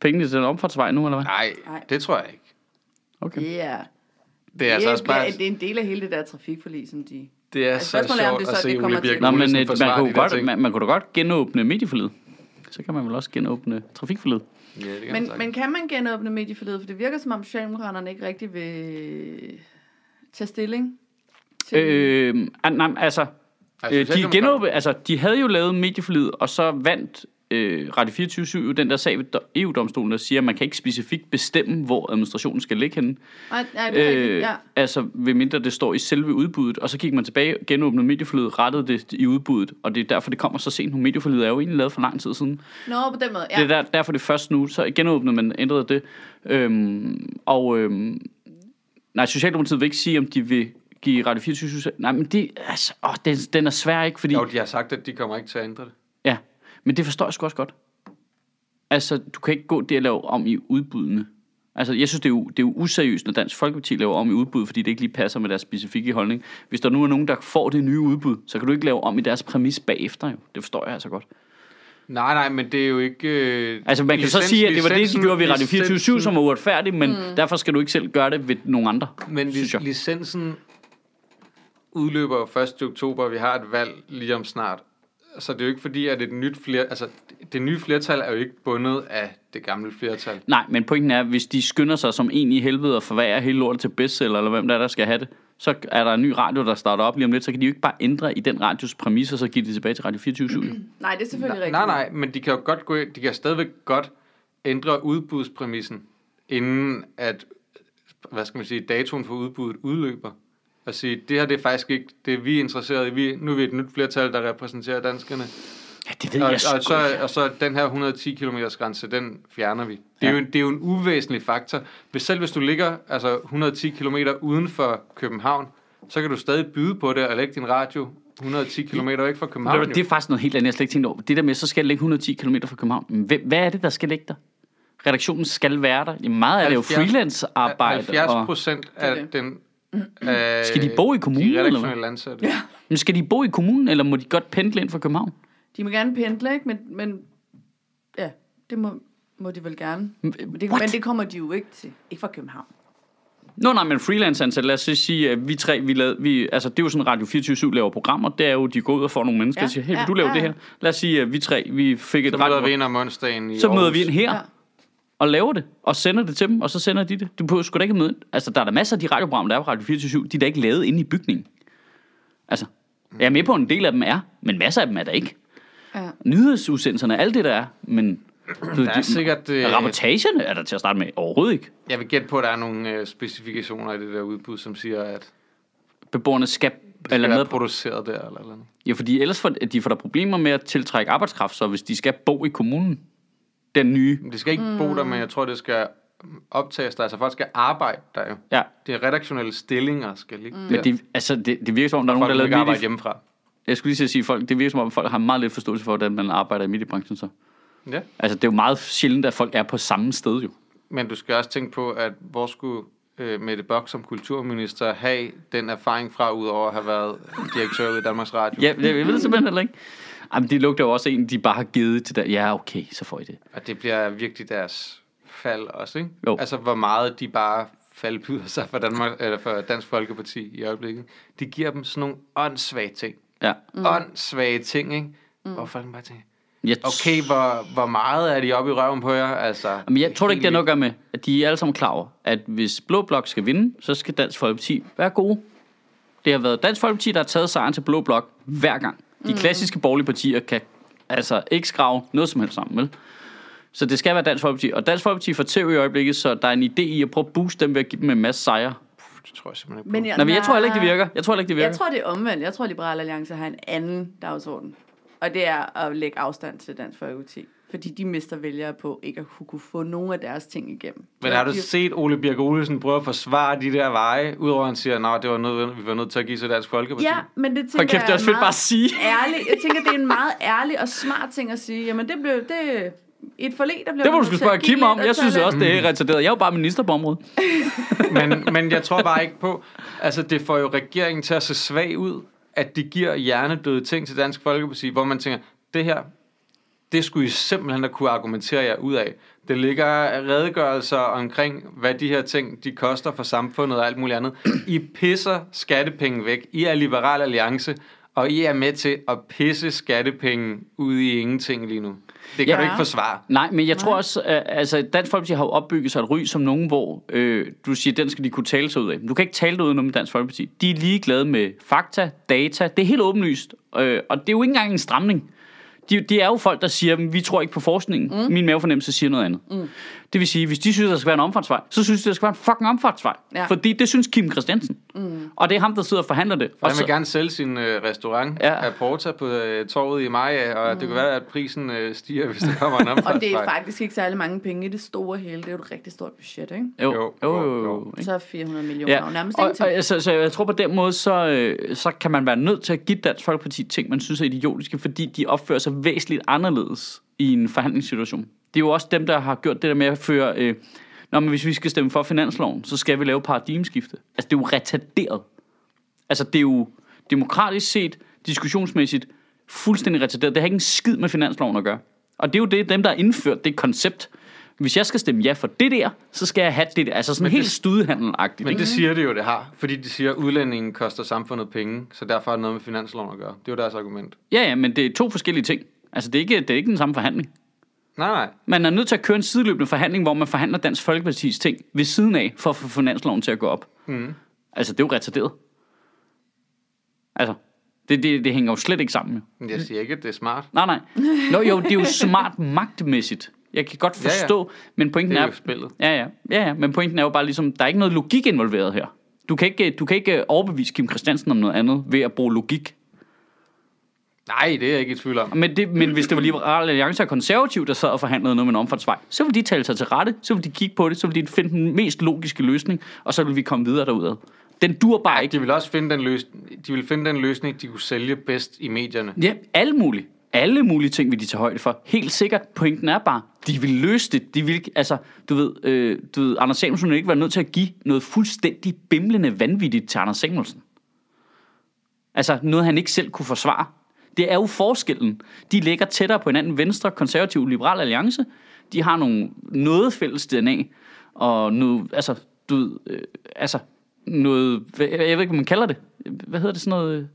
pengene til den omfartsvej nu, eller hvad? Nej, Nej. det tror jeg ikke. Okay. Ja. Yeah. Det er altså også bare... det er en del af hele det der trafikforlig, som de... Det er Altså, så er, om sjovt det at så- se det kommer Ole Birk Nå, men øh, man, kunne godt, man, man kunne da godt genåbne medieforlidet. Så kan man vel også genåbne trafikforlidet. Ja, det kan Men, man men kan man genåbne medieforledet? For det virker som om Socialdemokraterne ikke rigtig vil tage stilling til... Øh, nej, altså, Altså, øh, de, genåbne, altså, de havde jo lavet medieforlidet, og så vandt øh, Radio 24 jo den der sag ved do- EU-domstolen, der siger, at man kan ikke specifikt bestemme, hvor administrationen skal ligge henne. Nej, nej, det er rigtigt, Øh, ja. Altså, ved mindre det står i selve udbuddet, og så gik man tilbage, genåbnede medieforlidet, rettede det i udbuddet, og det er derfor, det kommer så sent nu. Medieforlidet er jo egentlig lavet for lang tid siden. Nå, på den måde, ja. Det er der, derfor det er først nu, så genåbnede man, ændrede det. Øhm, og øhm, nej, Socialdemokratiet vil ikke sige, om de vil give Radio 24 Nej, men det, altså, åh, den, den er svær, ikke? Fordi, Jo, de har sagt, at de kommer ikke til at ændre det. Men det forstår jeg sgu også godt. Altså, du kan ikke gå det at lave om i udbuddene. Altså, jeg synes, det er, jo, det er jo useriøst, når Dansk Folkeparti laver om i udbud, fordi det ikke lige passer med deres specifikke holdning. Hvis der nu er nogen, der får det nye udbud, så kan du ikke lave om i deres præmis bagefter, jo. Det forstår jeg altså godt. Nej, nej, men det er jo ikke... Øh, Altså man kan licens- så sige, at det var det, de licensen- gjorde ved Radio 24 licensen- som var uretfærdigt, men mm. derfor skal du ikke selv gøre det ved nogen andre, Men synes jeg. licensen udløber jo 1. oktober, og vi har et valg lige om snart. Så det er jo ikke fordi, at et nyt fler, altså, det nye flertal er jo ikke bundet af det gamle flertal. Nej, men pointen er, hvis de skynder sig som en i helvede og forværer hele lortet til bestseller, eller hvem der er, der skal have det, så er der en ny radio, der starter op lige om lidt, så kan de jo ikke bare ændre i den radios præmisser, så giver de tilbage til Radio 24 jo. Nej, det er selvfølgelig rigtigt. Nej, nej, men de kan jo godt gå ind, de kan stadigvæk godt ændre udbudspræmissen, inden at, hvad skal man sige, datoen for udbuddet udløber. Og sige, det her det er faktisk ikke det, vi er interesseret i. Vi, nu er vi et nyt flertal, der repræsenterer danskerne. Ja, det ved Og, jeg og, sgu så, ikke. og så den her 110 km grænse, den fjerner vi. Det er, Ja. jo, en- det er jo en uvæsentlig faktor. Hvis selv hvis du ligger altså 110 km uden for København, så kan du stadig byde på det og lægge din radio 110 km væk fra København. Du, det er faktisk noget helt andet, jeg slet ikke tænkt over. Det der med, så skal det ligge 110 km fra København. Hvem, hvad er det, der skal ligge der? Redaktionen skal være der. Jamen, meget af det er jo 70 freelance-arbejde. 70 Og, procent af Det er det. den... Øh, Skal de bo i kommunen, De redaktionelle ansatte. Ja. men skal de bo i kommunen, eller må de godt pendle ind fra København? De må gerne pendle, ikke? Men, men ja, det må, må de vel gerne. Men det, What? men det kommer de jo ikke til. Ikke fra København. Nå, nej, men freelance ansat, lad os så sige, at vi tre, vi lavede, vi, altså det er jo sådan, Radio 24 laver programmer, det er jo, de går ud og får nogle mennesker, Ja, og siger, hey, vil ja, du lave ja, det her? Lad os sige, at vi tre, vi fik et Så møder vi radio, ind om onsdagen i så møder Aarhus. vi ind her, Ja. Og laver det, og sender det til dem, og så sender de det. Du behøver sgu da ikke møde, altså der er der masser af de radioprogrammer, der er på Radio 24 de er da ikke lavet inde i bygningen. Altså, jeg er med på, at en del af dem er, men masser af dem er der ikke. Ja. Nyhedsudsendelserne, alt det der er, men du, Der er sikkert... Øh, rapportagerne er der til at starte med overhovedet ikke. jeg vil gætte på, at der er nogle øh, specifikationer i det der udbud, som siger, at Beboerne skal, det skal eller være med, produceret der. Eller, eller andet. ja, fordi ellers får de får der problemer med at tiltrække arbejdskraft, så hvis de skal bo i kommunen, den nye, Det skal ikke mm. bo der, men jeg tror, det skal optages der. Altså folk skal arbejde der jo. ja, Det er redaktionelle stillinger, skal ligge mm. der. men det, altså, det, det virker som om, der er nogen, der laver arbejde hjemmefra. Jeg skulle lige sige, folk, det virker som om, folk har meget lidt forståelse for, hvordan man arbejder i mediebranchen så. Ja. Altså, det er jo meget sjældent, at folk er på samme sted jo. Men du skal også tænke på, at hvor skulle øh, Mette Bock som kulturminister have den erfaring fra, udover at have været direktør i Danmarks Radio? Ja, jeg ved det simpelthen heller ikke. Jamen, de lugter jo også en, de bare har givet til der. Ja, okay, så får I det. Og det bliver virkelig deres fald også, ikke? Jo. Altså, hvor meget de bare faldbyder sig for, Danmark, eller for Dansk Folkeparti i øjeblikket. De giver dem sådan nogle åndssvage ting. Ja. Mm. Åndssvage ting, ikke? Mm. Hvor folk bare tænker, Jeg, okay, hvor, hvor meget er de oppe i røven på jer? Altså, Men jeg tror ikke, det er helt noget at gøre med, at de er alle sammen klar over, at hvis Blå Blok skal vinde, så skal Dansk Folkeparti være gode. Det har været Dansk Folkeparti, der har taget sejren til Blå Blok hver gang. De klassiske borgerlige partier kan altså ikke skrave noget som helst sammen, vel? Så det skal være Dansk Folkeparti. Og Dansk Folkeparti får tæv i øjeblikket, så der er en idé i at prøve at booste dem ved at give dem en masse sejre. Det tror jeg simpelthen ikke på. Men jeg, Nej, men jeg tror heller ikke, det virker. Jeg tror heller ikke, det virker. Jeg tror, det er omvendt. Jeg tror, Liberal Alliance har en anden dagsorden. Og det er at lægge afstand til Dansk Folkeparti. Fordi de mister vælgere på ikke at kunne få nogle af deres ting igennem. Men har du set Ole Birk Olesen prøve at forsvare de der veje, udover at han siger, at det var noget, vi var nødt til at give til Dansk Folkeparti? Ja, men det tænker kæft, det er jeg også fedt meget bare at sige. Ærlig. Jeg tænker, det er en meget ærlig og smart ting at sige. Jamen, det blev... Det, et forlæg, der blev Det må du skulle spørge Kim om. Jeg synes også, det er retarderet. Jeg er jo bare minister på området. men, men jeg tror bare ikke på, altså det får jo regeringen til at se svag ud, at de giver hjernedøde ting til Dansk Folkeparti, hvor man tænker, det her, det skulle I simpelthen da kunne argumentere jer ud af. Det ligger redegørelser omkring, hvad de her ting, de koster for samfundet og alt muligt andet. I pisser skattepenge væk. I er Liberal Alliance, og I er med til at pisse skattepenge ud i ingenting lige nu. Det kan Ja. du ikke forsvare. Nej, men jeg tror også, at altså, Dansk Folkeparti har jo opbygget sig et ry som nogen, hvor øh, du siger, den skal de kunne tale sig ud af. Du kan ikke tale dig ud med Dansk Folkeparti. De er ligeglade med fakta, data. Det er helt åbenlyst. Øh, og det er jo ikke engang en stramning. De, de er jo folk, der siger, vi tror ikke på forskningen. Mm. Min mavefornemmelse siger noget andet. Mm. Det vil sige, hvis de synes, der skal være en omfartsvej, så synes de, der skal være en fucking omfartsvej. Ja. Fordi det synes Kim Christiansen. Mm. Og det er ham, der sidder og forhandler det. Og Og han så, vil gerne sælge sin øh, restaurant Ja. af Porta på øh, torvet i maj, og mm. det kan være, at prisen øh, stiger, hvis der kommer en Og det er omfartsvej. faktisk ikke særlig mange penge i det store hele. Det er jo et rigtig stort budget, ikke? jo, Jo, jo, jo, jo? Så er 400 millioner Ja, nærmest og, ingenting. og, så, så jeg tror på den måde, så, øh, så kan man være nødt til at give Dansk Folkeparti ting, man synes er idiotiske, fordi de opfører sig væsentligt anderledes i en forhandlingssituation. Det er jo også dem, der har gjort det der med at føre... Øh, Nå, men hvis vi skal stemme for finansloven, så skal vi lave paradigmeskifte. Altså, det er jo retarderet. Altså, det er jo demokratisk set, diskussionsmæssigt, fuldstændig retarderet. Det har ikke en skid med finansloven at gøre. Og det er jo det, dem, der har indført det koncept. Hvis jeg skal stemme ja for det der, så skal jeg have det der. Altså sådan Men helt det- studehandelagtigt. Men ikke? det siger det jo, det har. Fordi de siger, at udlændingen koster samfundet penge, så derfor har det noget med finansloven at gøre. Det er jo deres argument. Ja, ja, men det er to forskellige ting. Altså, det er ikke, det er ikke den samme forhandling. Nej, nej. Man er nødt til at køre en sideløbende forhandling, hvor man forhandler Dansk Folkeparti's ting ved siden af, for at få finansloven til at gå op. Mm. Altså, det er jo retarderet. Altså, det, det, det hænger jo slet ikke sammen. Jeg siger ikke, at det er smart. Nej, nej. Nå, jo, det er jo smart magtmæssigt. Jeg kan godt Ja, ja. forstå, men pointen Det er er... jo spillet. Ja, ja, ja, ja, men pointen er jo bare ligesom, der er ikke noget logik involveret her. Du kan ikke, du kan ikke overbevise Kim Christiansen om noget andet ved at bruge logik. Nej, det er jeg ikke i tvivl om. Men, det, men hvis det var Liberale Alliance og Konservativ, der sad og forhandlede noget med en omfartsvej, så ville de tale sig til rette, så ville de kigge på det, så ville de finde den mest logiske løsning, og så ville vi komme videre derudad. Den dur bare ikke. De vil også finde den løsning, de vil finde den løsning, de kunne sælge bedst i medierne. Ja, alle mulige. Alle mulige ting vil de tage højde for. Helt sikkert. Pointen er bare, de vil løse det. De vil, altså, du ved, øh, du ved, Anders Samuelsen vil ikke være nødt til at give noget fuldstændig bimlende vanvittigt til Anders Samuelsen. Altså, noget han ikke selv kunne forsvare. Det er jo forskellen. De ligger tættere på hinanden. Venstre, konservativ, liberal alliance. De har nogle, noget fælles DNA. Og noget, altså, du ved, øh, altså, noget, jeg ved ikke, hvad man kalder det. Hvad hedder det sådan noget?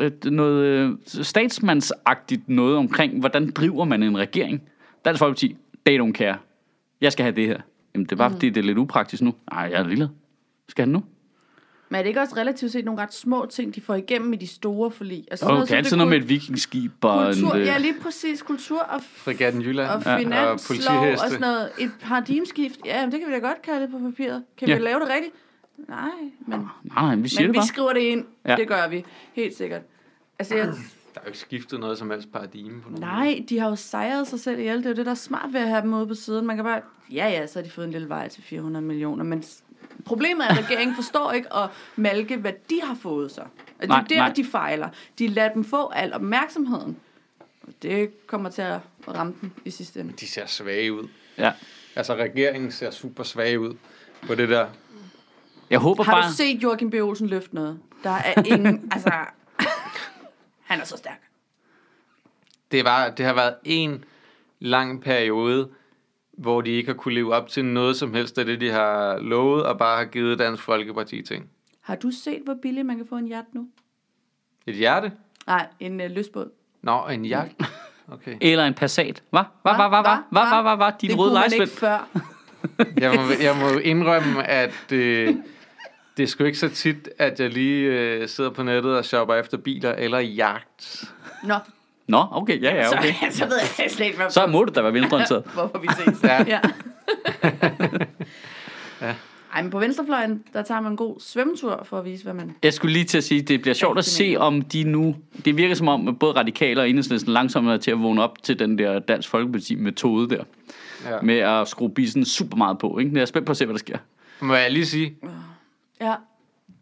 øh, et, noget øh, statsmandsagtigt noget omkring, hvordan driver man en regering. Dansk Folkeparti, they don't care. Jeg skal have det her. Jamen, det er bare mm. fordi, det er lidt upraktisk nu. Nej, jeg er lille. Skal han nu? Men er det ikke også relativt set nogle ret små ting, de får igennem i de store forlig? Altså, Okay, som altid det noget med et vikingskib og en... kultur, øh, ja, lige præcis. Kultur og, Fregatten Jylland og og finanslov og, politiheste. sådan noget. Et paradigmeskift. Ja, men det kan vi da godt kalde det på papiret. Kan Ja. vi lave det rigtigt? Nej, men, Nej, nej, vi siger men det vi bare. skriver det ind. Ja. Ja. Det gør vi. Helt sikkert. Altså, jeg, Der er jo ikke skiftet noget som helst paradigme på nogen nej, de har jo sejret sig selv ihjel. Det er jo det, der er smart ved at have dem ude på siden. Man kan bare, ja ja, så har de fået en lille vej til 400 millioner, men problemet er, at regeringen forstår ikke at malke, hvad de har fået sig. At det er der, nej. de fejler. De lader dem få al opmærksomheden. Og det kommer til at ramme dem i sidste ende. De ser svage ud. Ja. Altså, regeringen ser super svage ud på det der. Jeg håber Har bare... du set Joachim B. Olsen løfte noget? Der er ingen, altså... Han er så stærk. Det, var, det har været en lang periode, hvor de ikke har kunne leve op til noget som helst af det, de har lovet, og bare har givet Dansk Folkeparti ting. Har du set, hvor billigt man kan få en yacht nu? Et hjerte? Nej, en uh, løsbåd. Nå, en jagt. Okay. Eller en Passat. Hvad? Hvad, hvad, hvad, hvad? Hvad, hvad, hvad, hvad? Din det røde kunne man ikke før. Jeg må, jeg må indrømme, at øh, det er sgu ikke så tit, at jeg lige øh, sidder på nettet og shopper efter biler eller jagt. Nå, Nå, okay, ja, ja, okay. så, så ved jeg slet ikke, hvad, Så må du da være venstreorienteret. hvorfor vi ses. Ja. ja. Ej, men på venstrefløjen, der tager man en god svømmetur for at vise, hvad man... Jeg skulle lige til at sige, det bliver sjovt at se, om de nu... Det virker som om, at både radikale og enhedslisten langsomt er til at vågne op til den der Dansk Folkeparti-metode der. Ja. Med at skrue bisen super meget på, ikke? Jeg er spændt på at se, hvad der sker. Må jeg lige sige, Ja.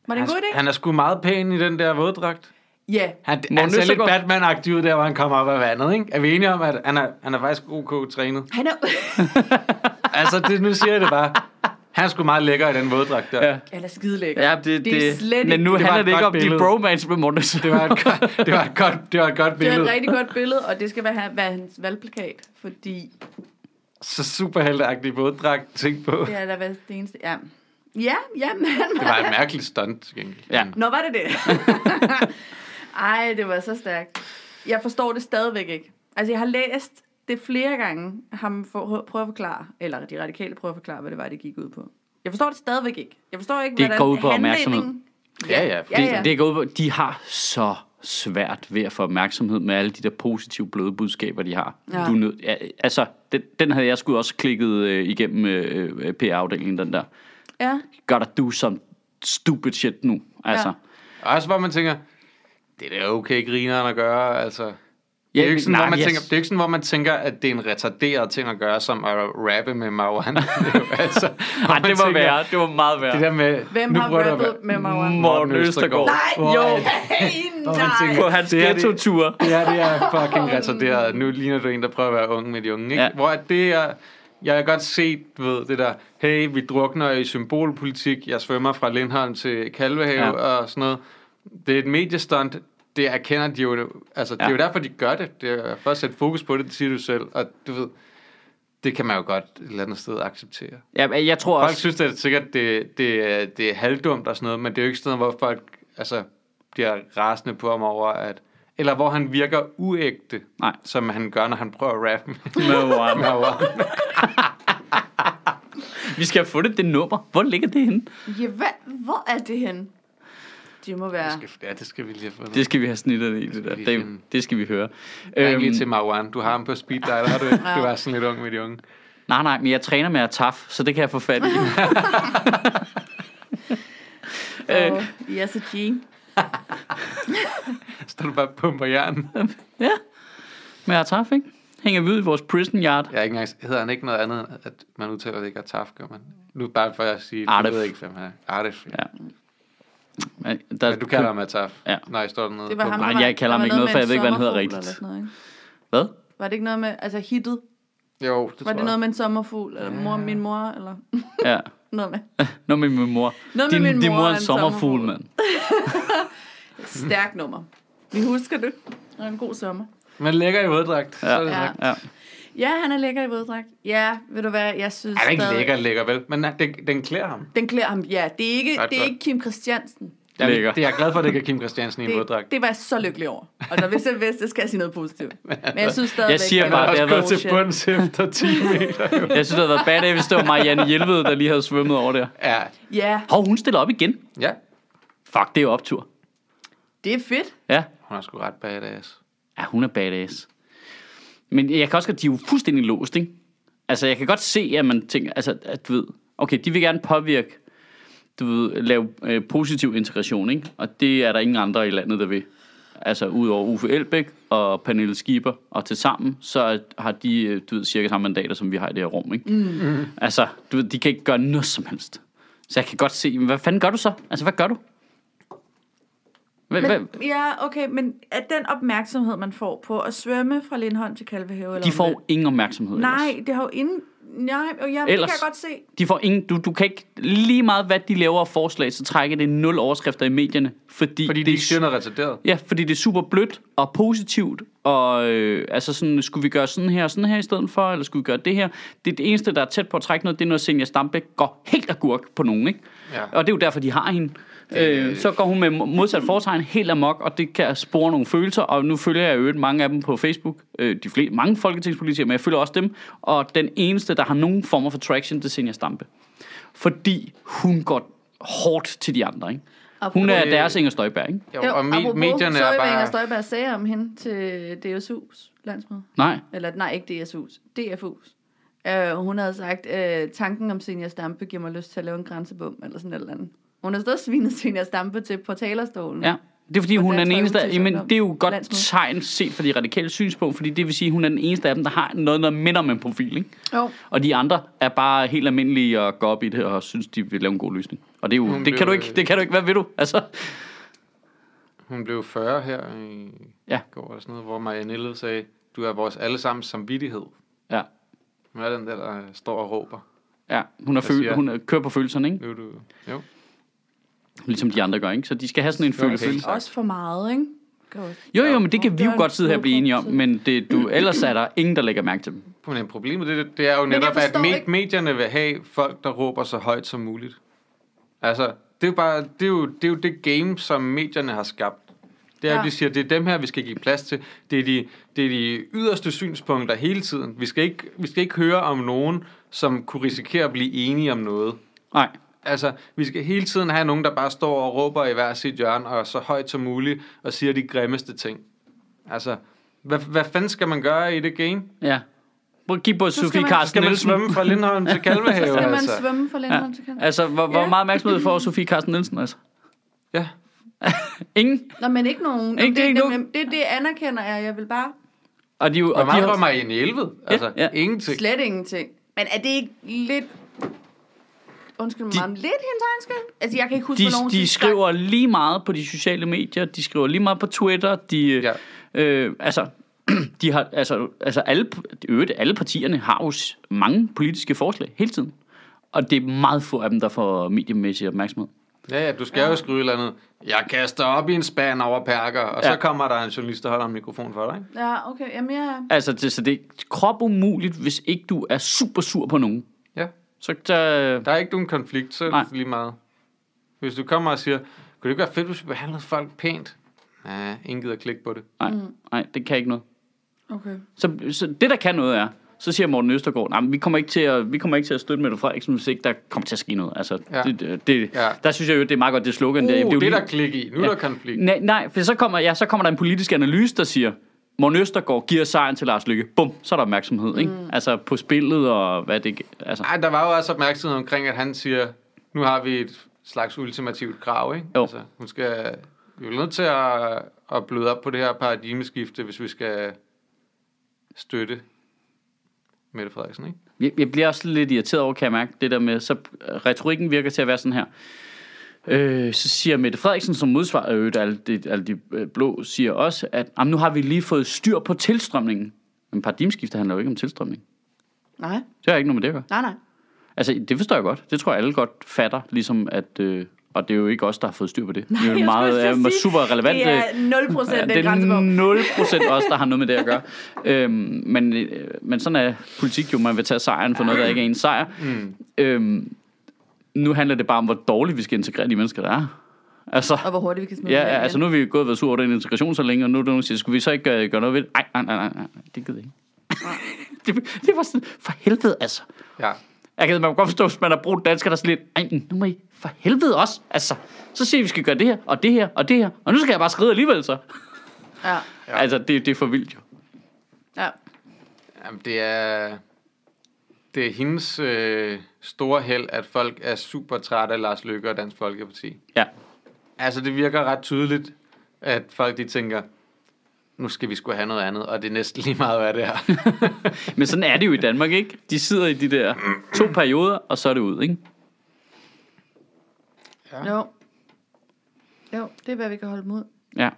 Var det en han, god idé? han er sgu meget pæn i den der våddragt. Ja. Han, Morten han ser lidt. Batman-agtig ud der, hvor han kommer op af vandet, ikke? Er vi enige om, at han er, han er faktisk ok trænet? Han er... Altså, det, nu siger jeg det bare. Han er sgu meget lækker i den våddragt der. Ja. Han er skide lækker. Ja, det, Det er slet Men nu Det var handler et det ikke om de billede. bromance med Morten Det var et godt, det var et godt, det var et godt Det er billede. et rigtig godt billede, og det skal være, være hans valgplakat, fordi Så superhelteagtig våddragt, tænk på. det er da været det eneste... Ja, ja, ja men Det var et mærkeligt stunt, til gengæld. Ja. Nå, var det det? Ej, det var så stærkt. Jeg forstår det stadigvæk ikke. Altså, jeg har læst det flere gange, ham for, prøve at forklare, eller de radikale prøve at forklare, hvad det var, det gik ud på. Jeg forstår det stadigvæk ikke. Jeg forstår ikke, Det hvordan går ud på opmærksomhed. Ja, ja. Ja, Det, ja. det går ud på, de har så svært ved at få opmærksomhed med alle de der positive bløde budskaber, de har. Ja. Du nød, ja, altså, den, den havde jeg sgu også klikket øh, igennem øh, øh, PR-afdelingen, den der. ja. Gotta do some stupid shit nu. Altså. Ja. Også hvor man tænker, det er da okay grineren at gøre, altså. Det er, jo Ja, ikke sådan, nej, hvor man jeg- tænker, det er ikke sådan, hvor man tænker, at det er en retarderet ting at gøre, som at rappe med Marwan. Det er jo altså, man det var tænker, værre. Det var meget værre. Det der med, Hvem nu har at rappet være- med Marwan? Morten Østergaard. Nej, jo. er Nej, tænker, På hans det det- ghetto-tur. Det her, det er fucking retarderet. Nu ligner du en, der prøver at være ung med de unge, ikke? Ja. Ja. Hvor at det er... Jeg har godt set, du ved, det der, hey, vi drukner i symbolpolitik, jeg svømmer fra Lindholm til Kalvehave Ja. ja. og sådan noget. Det er et mediestunt, det erkender de jo, altså det er Ja. jo derfor, de gør det. Det er for at sætte fokus på det, det siger du selv, og du ved, det kan man jo godt et eller andet sted acceptere. Ja, jeg tror Folk også... synes det er sikkert, det, det, er- det er halvdumt og sådan noget, men det er jo ikke sådan noget, hvor folk altså, bliver rasende på ham over, at... Eller hvor han virker uægte, Nej. som han gør, når han prøver at rappe med Marwan. Marwan. Vi skal have fundet det nummer. Hvor ligger det henne? Ja, hvad, hvor er det henne? Det må være... Det skal- Ja, det skal vi lige have fundet. Det skal vi have snittet i, det der. vi Det, det skal vi høre. Ring lige Øhm, til Marwan. Du har ham på speed dial, har du ikke? Du er sådan lidt ung med de unge. Nej, nej, men jeg træner med at taf, så det kan jeg få fat i. Og yes, a G. står du bare og pumper jern. Ja, med Ataf, ikke? Hænger vi ud i vores prison yard. Jeg er ikke engang, hedder han ikke noget andet, end at man udtaler det ikke Ataf, gør man? Nu bare for at sige, Artif. du ved ikke, hvem han er. Artif. Ja. Ja, der, Men du kalder ham Ataf. Ja. Nej, står der noget Det var på- ham, Nej, jeg kalder der ham ikke noget, for jeg ved ikke, hvad han hedder rigtigt. noget? Hvad? Var det ikke noget med, altså hittet? Jo, det Var tror det noget med en sommerfugl? Eller mor, min mor? Eller Ja. noget med? Noget med min mor. Noget med din, min din mor mor er en en sommerfugl, sommerfugl. mand. Stærk nummer. Vi husker det. Det var en god sommer. Men lækker i våddragt. Ja. Så er det Ja. sagt. Ja. Ja, han er lækker i våddragt. Ja, ved du hvad, jeg synes Han er ikke stadig- lækker, lækker, vel? Men den, den klæder ham. Den klæder ham, ja. Det er ikke, Godt, det er godt. ikke Kim Christiansen. Jeg, Lækker. det er jeg glad for, at det ikke er Kim Christiansen i en våddragt. Det, det var jeg så lykkelig over. Altså, hvis jeg vidste, skal jeg sige noget positivt. Men jeg synes stadigvæk... Jeg siger at bare, var det har været til bunds efter 10 meter. Jeg synes, det havde været bad hvis det var Marianne Hjelved, der lige havde svømmet over der. Ja, Ja, Hov, hun stiller op igen. ja. Fuck, det er jo optur. det er fedt. Ja. Hun er sgu ret badass. Ja, hun er badass. Men jeg kan også godt, de er jo fuldstændig låst, ikke? Altså, jeg kan godt se, at man tænker, altså, at du ved, okay, de vil gerne påvirke, du ved, lave øh, positiv integration, ikke? Og det er der ingen andre i landet, der vil. Altså, udover Uffe Elbæk og Pernille Schieber, og til sammen, så har de, øh, du ved, cirka samme mandater, som vi har i det her rum, ikke? Mm. Altså, du ved, de kan ikke gøre noget som helst. Så jeg kan godt se, men hvad fanden gør du så? Altså, hvad gør du? Men, ja, okay, men at den opmærksomhed, man får på at svømme fra Lindholm til Kalvehave... Eller De får ingen opmærksomhed ellers. Nej, det har jo ingen... Nej, jo, ja, det Ellers- kan jeg godt se. De får ingen, du, du kan ikke, lige meget hvad de laver af forslag, så trækker det nul overskrifter i medierne. Fordi, Fordi de det ikke er, siger noget retarderet. Ja, fordi det er super blødt og positivt, og øh, altså sådan, skulle vi gøre sådan her og sådan her i stedet for, eller skulle vi gøre det her? Det, er det eneste, der er tæt på at trække noget, det er, når Senja Stambæk går helt agurk på nogen, ikke? Ja. Og det er jo derfor, de har hende. Øh, så går hun med modsat foretegn helt amok, og det kan spore nogle følelser, og nu følger jeg jo mange af dem på Facebook. Øh, de flere, mange folketingspolitikere, men jeg følger også dem. Og den eneste, der har nogen former for traction, det er Senja Stampe. Fordi hun går hårdt til de andre, ikke? Hun er Apropos- deres Inger Støjberg, ikke? Jo, Jo, og me- apropos, medierne så er Inger bare... Støjberg sagde om hende til DSU's landsmøde. Nej. Eller nej, ikke DSU's. DFU's. Uh, hun havde sagt, uh, tanken om Senior Stampe giver mig lyst til at lave en grænsebom, eller sådan et eller andet. Hun har stået og svinet Senior Stampe til på talerstolen. Ja. Det er fordi, Og hun er den eneste, jamen, sådan det er jo godt landsmøde. tegn set fra de radikale synspunkt, fordi det vil sige, at hun er den eneste af dem, der har noget, der minder om en profil, ikke? Jo. Og de andre er bare helt almindelige og går op i det og synes, de vil lave en god løsning. Og det, er jo, Hun det, kan du ikke, det kan du ikke. Hvad vil du? Altså, Hun blev 40 her i Ja. går, eller sådan noget, hvor Marianne sagde, du er vores allesammens samvittighed. ja, Hun er den der, der står og råber. ja. Hun, er føl, siger hun er, kører på følelserne, ikke? Er du... Jo. Ligesom de andre gør, ikke? Så de skal have sådan en Okay. følelse. Også for meget, ikke? Godt. Jo, jo, men det kan vi jo godt sidde her og blive enige om, en men det, du, ellers er der ingen, der lægger mærke til dem. Men problemet det, det er jo netop, at med, ikke- medierne vil have folk, der råber så højt som muligt. Altså, det er jo bare, det er jo det, er jo det game, som medierne har skabt. Det er, ja. Ja. at de siger, det er dem her, vi skal give plads til. Det er de, det er de yderste synspunkter hele tiden. Vi skal, ikke, vi skal ikke høre om nogen, som kunne risikere at blive enige om noget. Nej, Altså, vi skal hele tiden have nogen, der bare står og råber i hver sit hjørne, og så højt som muligt, og siger de grimmeste ting. Altså, hvad, hvad fanden skal man gøre i det game? ja. Prøv at kigge på Sofie man- Carsten Skal man Nielsen. svømme fra Lindholm til Kalvehave? Skal man altså? svømme for Ja. Lindholm til Kalvehave? Altså, hvor, hvor Ja. meget opmærksomhed får Sofie Carsten Nielsen, altså? Ja. Ingen. Nå, men ikke nogen. Ikke- det er det, ikke det, det, det anerkender jeg. Jeg vil bare Og de, jo- Hvor og de meget har- var Marianne Elved? Altså, ja. ingenting. slet ingenting. Men er det ikke lidt... Undskyld mig, De- de, lidt hendes egen skyld? Altså, jeg kan ikke huske, de, hvornår de skriver lige meget på de sociale medier, de skriver lige meget på Twitter, de, Ja. ja. øh, altså, de har, altså, altså alle, øvrigt, alle partierne har jo mange politiske forslag hele tiden. Og det er meget få af dem, der får mediemæssig opmærksomhed. Ja, ja, du skal jo skrive et eller andet. Jeg kaster op i en spand over perker, og så Ja. kommer der en journalist, der holder en mikrofon for dig. Ikke? Ja, okay. Jamen, jeg... Altså, det, så det er krop umuligt, hvis ikke du er super sur på nogen. Så der, Der er ikke nogen konflikt, så er Nej. lige meget. Hvis du kommer og siger, kunne det ikke være fedt, hvis vi behandlede folk pænt? Nej, ingen gider klikke på det. nej, nej, det kan ikke noget. Okay. Så, så det, der kan noget er, så siger Morten Østergaard, nej, men vi kommer ikke til at, vi kommer ikke til at støtte Mette Frederiksen, hvis ikke der kommer til at ske noget. Altså, Ja. det, det, Ja. Der synes jeg jo, det er meget godt, det slogan. Uh, der. det, jo det er lige- der klik i. Nu er Ja. der konflikt. Nej, nej, for så kommer, ja, så kommer der en politisk analyse, der siger, Morten Østergaard giver sejren til Lars Lykke. Bum, så er der opmærksomhed, ikke? Altså på spillet og hvad det... Altså, Ej, der var jo også opmærksomhed omkring, at han siger, nu har vi et slags ultimativt krav, ikke? Jo. Altså, hun skal, vi er nødt til at, at bløde op på det her paradigmeskifte, hvis vi skal støtte Mette Frederiksen, ikke? Jeg, jeg bliver også lidt irriteret over, kan jeg mærke, det der med, så retorikken virker til at være sådan her. Øh, så siger Mette Frederiksen, som modsvar, øh, alle de, alle de øh, blå, siger også, at jamen, nu har vi lige fået styr på tilstrømningen. Men paradigmeskifte handler jo ikke om tilstrømning. Nej, Det har ikke noget med det at gøre. nej, nej. Altså, det forstår jeg godt. Det tror jeg alle godt fatter, ligesom at... Øh, og det er jo ikke os, der har fået styr på det. det er jo meget, er sige, super relevant. Det er 0 procent Ja, den det grænse på. er 0 procent os, der har noget med det at gøre. øhm, men, øh, men sådan er politik jo, man vil tage sejren for noget, der ikke er en sejr. Mm. Øhm, nu handler det bare om, hvor dårligt vi skal integrere de mennesker, der er. Altså, Og hvor hurtigt vi kan smide ja, dem ja, altså nu har vi gået og været sur over den integration så længe, og nu er der nogen, der siger, skulle vi så ikke gøre, gøre noget ved det? Nej, nej, nej, nej, nej, det gider jeg ikke. det, det var sådan, for helvede altså. Ja. Jeg kan man kan godt forstå, hvis man har brugt dansker, der er sådan lidt, ej, nu må I for helvede også. Altså, så siger vi, vi skal gøre det her, og det her, og det her, og nu skal jeg bare skride alligevel så. Ja, Ja. Altså, det, det er for vildt jo. ja. Jamen, det er... Det er hendes øh, store held, at folk er super trætte af Lars Løkke og Dansk Folkeparti. Ja. Altså, det virker ret tydeligt, at folk de tænker, nu skal vi sgu have noget andet, og det er næsten lige meget, hvad det er. Men sådan er det jo i Danmark, ikke? De sidder i de der to perioder, og så er det ud, ikke? Ja. Jo. Jo, det er, hvad vi kan holde ud. Ja.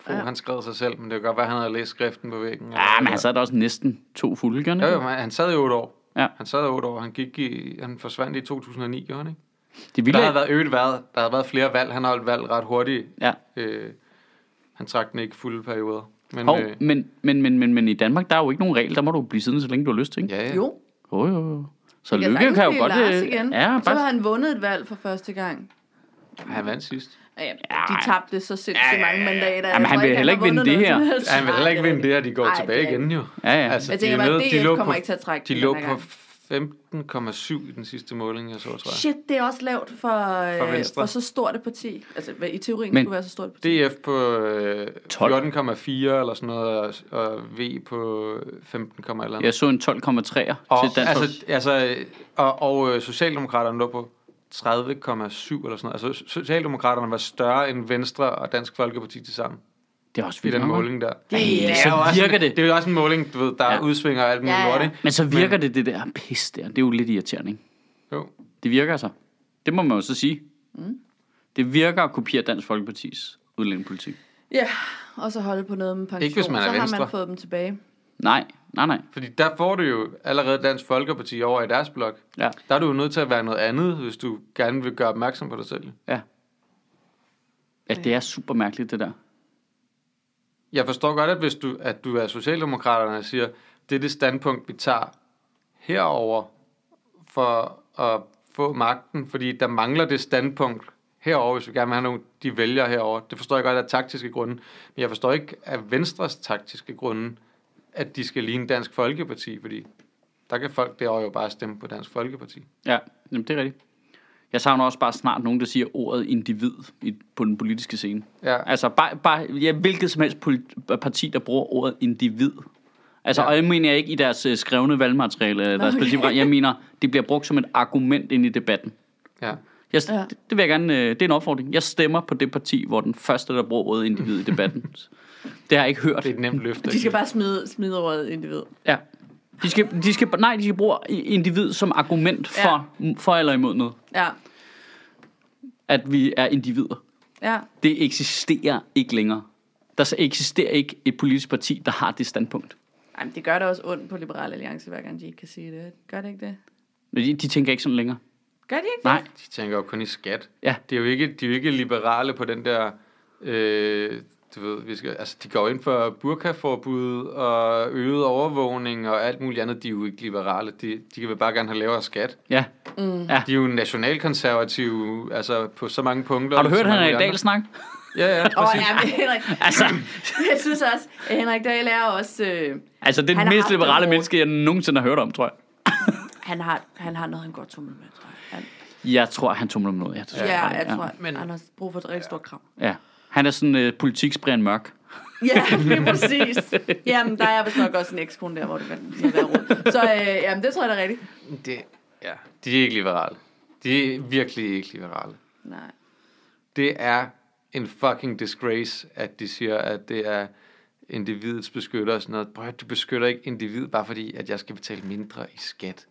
Fru, Ja. han skrev sig selv, men det kan godt være, at han havde læst skriften på væggen. Ja, men han sad da også næsten to fulde, gør han Jo, ikke? jo, men han sad i otte år. Ja. Han sad i otte år. Han, gik i, han forsvandt i 2009, gjorde han ikke? Det Der vilde havde været øget valg. Der havde været flere valg. Han har holdt valg ret hurtigt. ja. Øh, han trak den ikke fulde perioder. Men, Hov, øh, men, men, men, men, men i Danmark, der er jo ikke nogen regel. Der må du blive siddende, så længe du har lyst til, ikke? ja, ja. Jo. Jo, jo, jo. Så Lykke kan jo godt... Lars øh, igen. Ja, Så har bare, han vundet et valg for første gang. Han vandt sidst. Ja, ja, Ja. de tabte så sindssygt mange mandater. Jamen, Jeg han vil heller ikke vinde det her. Ja, han vil heller ikke vinde det, og de går Ej, tilbage det igen jo. ja, ja. Altså, Jeg de tænker er bare, de DF lå kommer på- ikke til at trække De lå her på gang. 15,7 i den sidste måling, jeg så, tror jeg. Shit, det er også lavt for, For øh, Venstre. for så stort et parti. Altså, hvad i teorien Men- skulle være så stort et parti. DF på øh, 12. 14,4 eller sådan noget, og, V på 15, eller andet. Jeg så en 12,3'er til Og, Dansk altså, altså, øh, og, og øh, Socialdemokraterne lå på 30,7 eller sådan noget. Altså, Socialdemokraterne var større end Venstre og Dansk Folkeparti til sammen Det er også i vildt den nok, måling der. Det er- så jo også virker en, det. Det er jo også en måling, du ved, der Ja. udsvinger alt muligt Ja, ja, lort, ikke? Men så virker det det der pis der. Det er jo lidt irriterende, ikke? Jo. Det virker altså. Det må man jo så sige. Mm. Det virker at kopiere Dansk Folkepartis udlændingepolitik. Ja, og så holde på noget med pension. Ikke hvis man er så har Venstre. man fået dem tilbage. Nej, nej, nej. Fordi der får du jo allerede Dansk Folkeparti over i deres blok. Ja, Der er du jo nødt til at være noget andet, hvis du gerne vil gøre opmærksom på dig selv. ja. Ja, det er super mærkeligt, det der. Jeg forstår godt, at hvis du, at du er socialdemokraterne og siger, det er det standpunkt, vi tager herover for at få magten, fordi der mangler det standpunkt herover, hvis vi gerne vil have nogle, de vælger herover. Det forstår jeg godt af taktiske grunde, men jeg forstår ikke af Venstres taktiske grunde, at de skal ligne Dansk Folkeparti, fordi der kan folk derovre jo bare stemme på Dansk Folkeparti. Ja, jamen, det er rigtigt. Jeg savner også bare snart nogen, der siger ordet individ i, på den politiske scene. Ja, Altså bare, bare ja, hvilket som helst polit- parti, der bruger ordet individ. Altså, ja. Og jeg mener ikke i deres øh, skrevne valgmateriale, eller deres Okay. jeg mener, det bliver brugt som et argument ind i debatten. ja. Jeg, ja. det, det vil jeg gerne, øh, det er en opfordring. Jeg stemmer på det parti, hvor den første, der bruger ordet individ i debatten. det har jeg ikke hørt. Det er et nemt løft. De skal bare smide, smide ordet individ. Ja. De skal, de skal, nej, de skal bruge individ som argument for, ja. for eller imod noget. Ja, At vi er individer. ja. Det eksisterer ikke længere. Der så eksisterer ikke et politisk parti, der har det standpunkt. Ej, men det gør da også ondt på Liberal Alliance, hver gang de ikke kan sige det. Gør det ikke det? Men De, de tænker ikke sådan længere. Gør de ikke Nej. De tænker jo kun i skat. Ja. Det er jo ikke, de er jo ikke liberale på den der... Øh, du ved, vi skal, altså, de går ind for burkaforbud og øget overvågning og alt muligt andet. De er jo ikke liberale. De, de kan vel bare gerne have lavere skat. Ja. Mm. Ja. De er jo nationalkonservative altså på så mange punkter. Har du hørt Henrik. Dahl snak? Ja, ja, Åh, præcis. ja, men Henrik, Altså, jeg synes også, at Henrik Dahl er også... Øh, altså det er har mest liberale menneske, jeg nogensinde har hørt om, tror jeg. han, har, han har noget, han godt tumler med, tror jeg. Han, Jeg tror, han tumler med noget. Ja, det tror ja, jeg, jeg tror, Men- men, han har brug for et rigtig stort kram. Ja. Han er sådan øh, politiksbrian mørk. Ja, det er præcis. Jamen, der er vist nok også en ekskone der, hvor det kan være råd. Så øh, jamen, det tror jeg da er rigtigt. Det, ja, de er ikke liberale. De er virkelig ikke liberale. Nej. Det er en fucking disgrace, at de siger, at det er individets beskytter og sådan noget. Prøv du beskytter ikke individ, bare fordi, at jeg skal betale mindre i skat.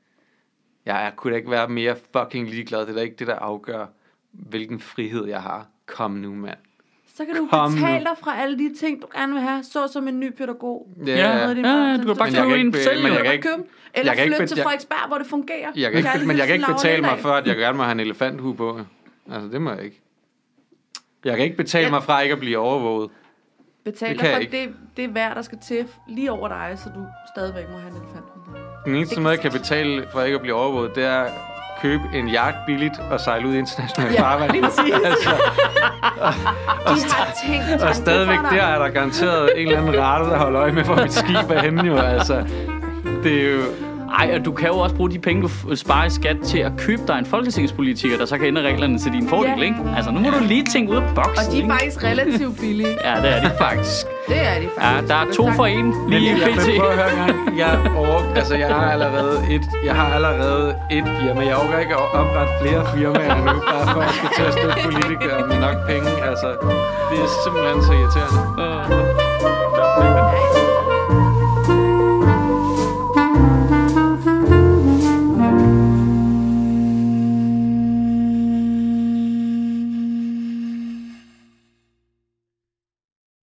Jeg, jeg kunne da ikke være mere fucking ligeglad. Det er da ikke det, der afgør, hvilken frihed jeg har. Kom nu, mand. Så kan du Kom nu. betale dig fra alle de ting, du gerne vil have. Så som en ny pædagog. Ja, Ja, ja, du kan bare jeg købe en ikke selv. men jeg kan Eller ikke-. Eller jeg kan ikke flytte bet- til jeg- Frederiksberg, hvor det fungerer. Jeg kan, ikke, men jeg kan ikke betale mig for, at jeg gerne må have en elefanthue på. Altså, det må jeg ikke. Jeg kan ikke betale Ja. mig fra ikke at blive overvåget. Betal Det dig kan for jeg det, det er værd, der skal til lige over dig, så du stadigvæk må have en elefant. Den eneste måde, jeg kan betale for ikke at blive overvåget, det er købe en yacht billigt og sejle ud i internationalt Ja, farvand. lige præcis. altså, De har tænkt og stadigvæk der er der garanteret en eller anden radar, der holder øje med, hvor mit skib er henne jo. Altså, det er jo... Ej, og du kan jo også bruge de penge, du sparer i skat til at købe dig en folketingspolitiker, der så kan ændre reglerne til din fordel, Ja. ikke? Altså, nu må du lige tænke ud af boksen, Og de er ikke? faktisk relativt billige. Ja, det er de faktisk. Det er de faktisk. Ja, der er to for en lige jeg, pt. men prøv at høre engang. Jeg, over, altså, jeg har allerede et, jeg har allerede et firma. Jeg overgår ikke at oprette flere firmaer nu, bare for at jeg skal til at støtte politikere med nok penge. Altså, det er simpelthen så irriterende. Øh. Ja,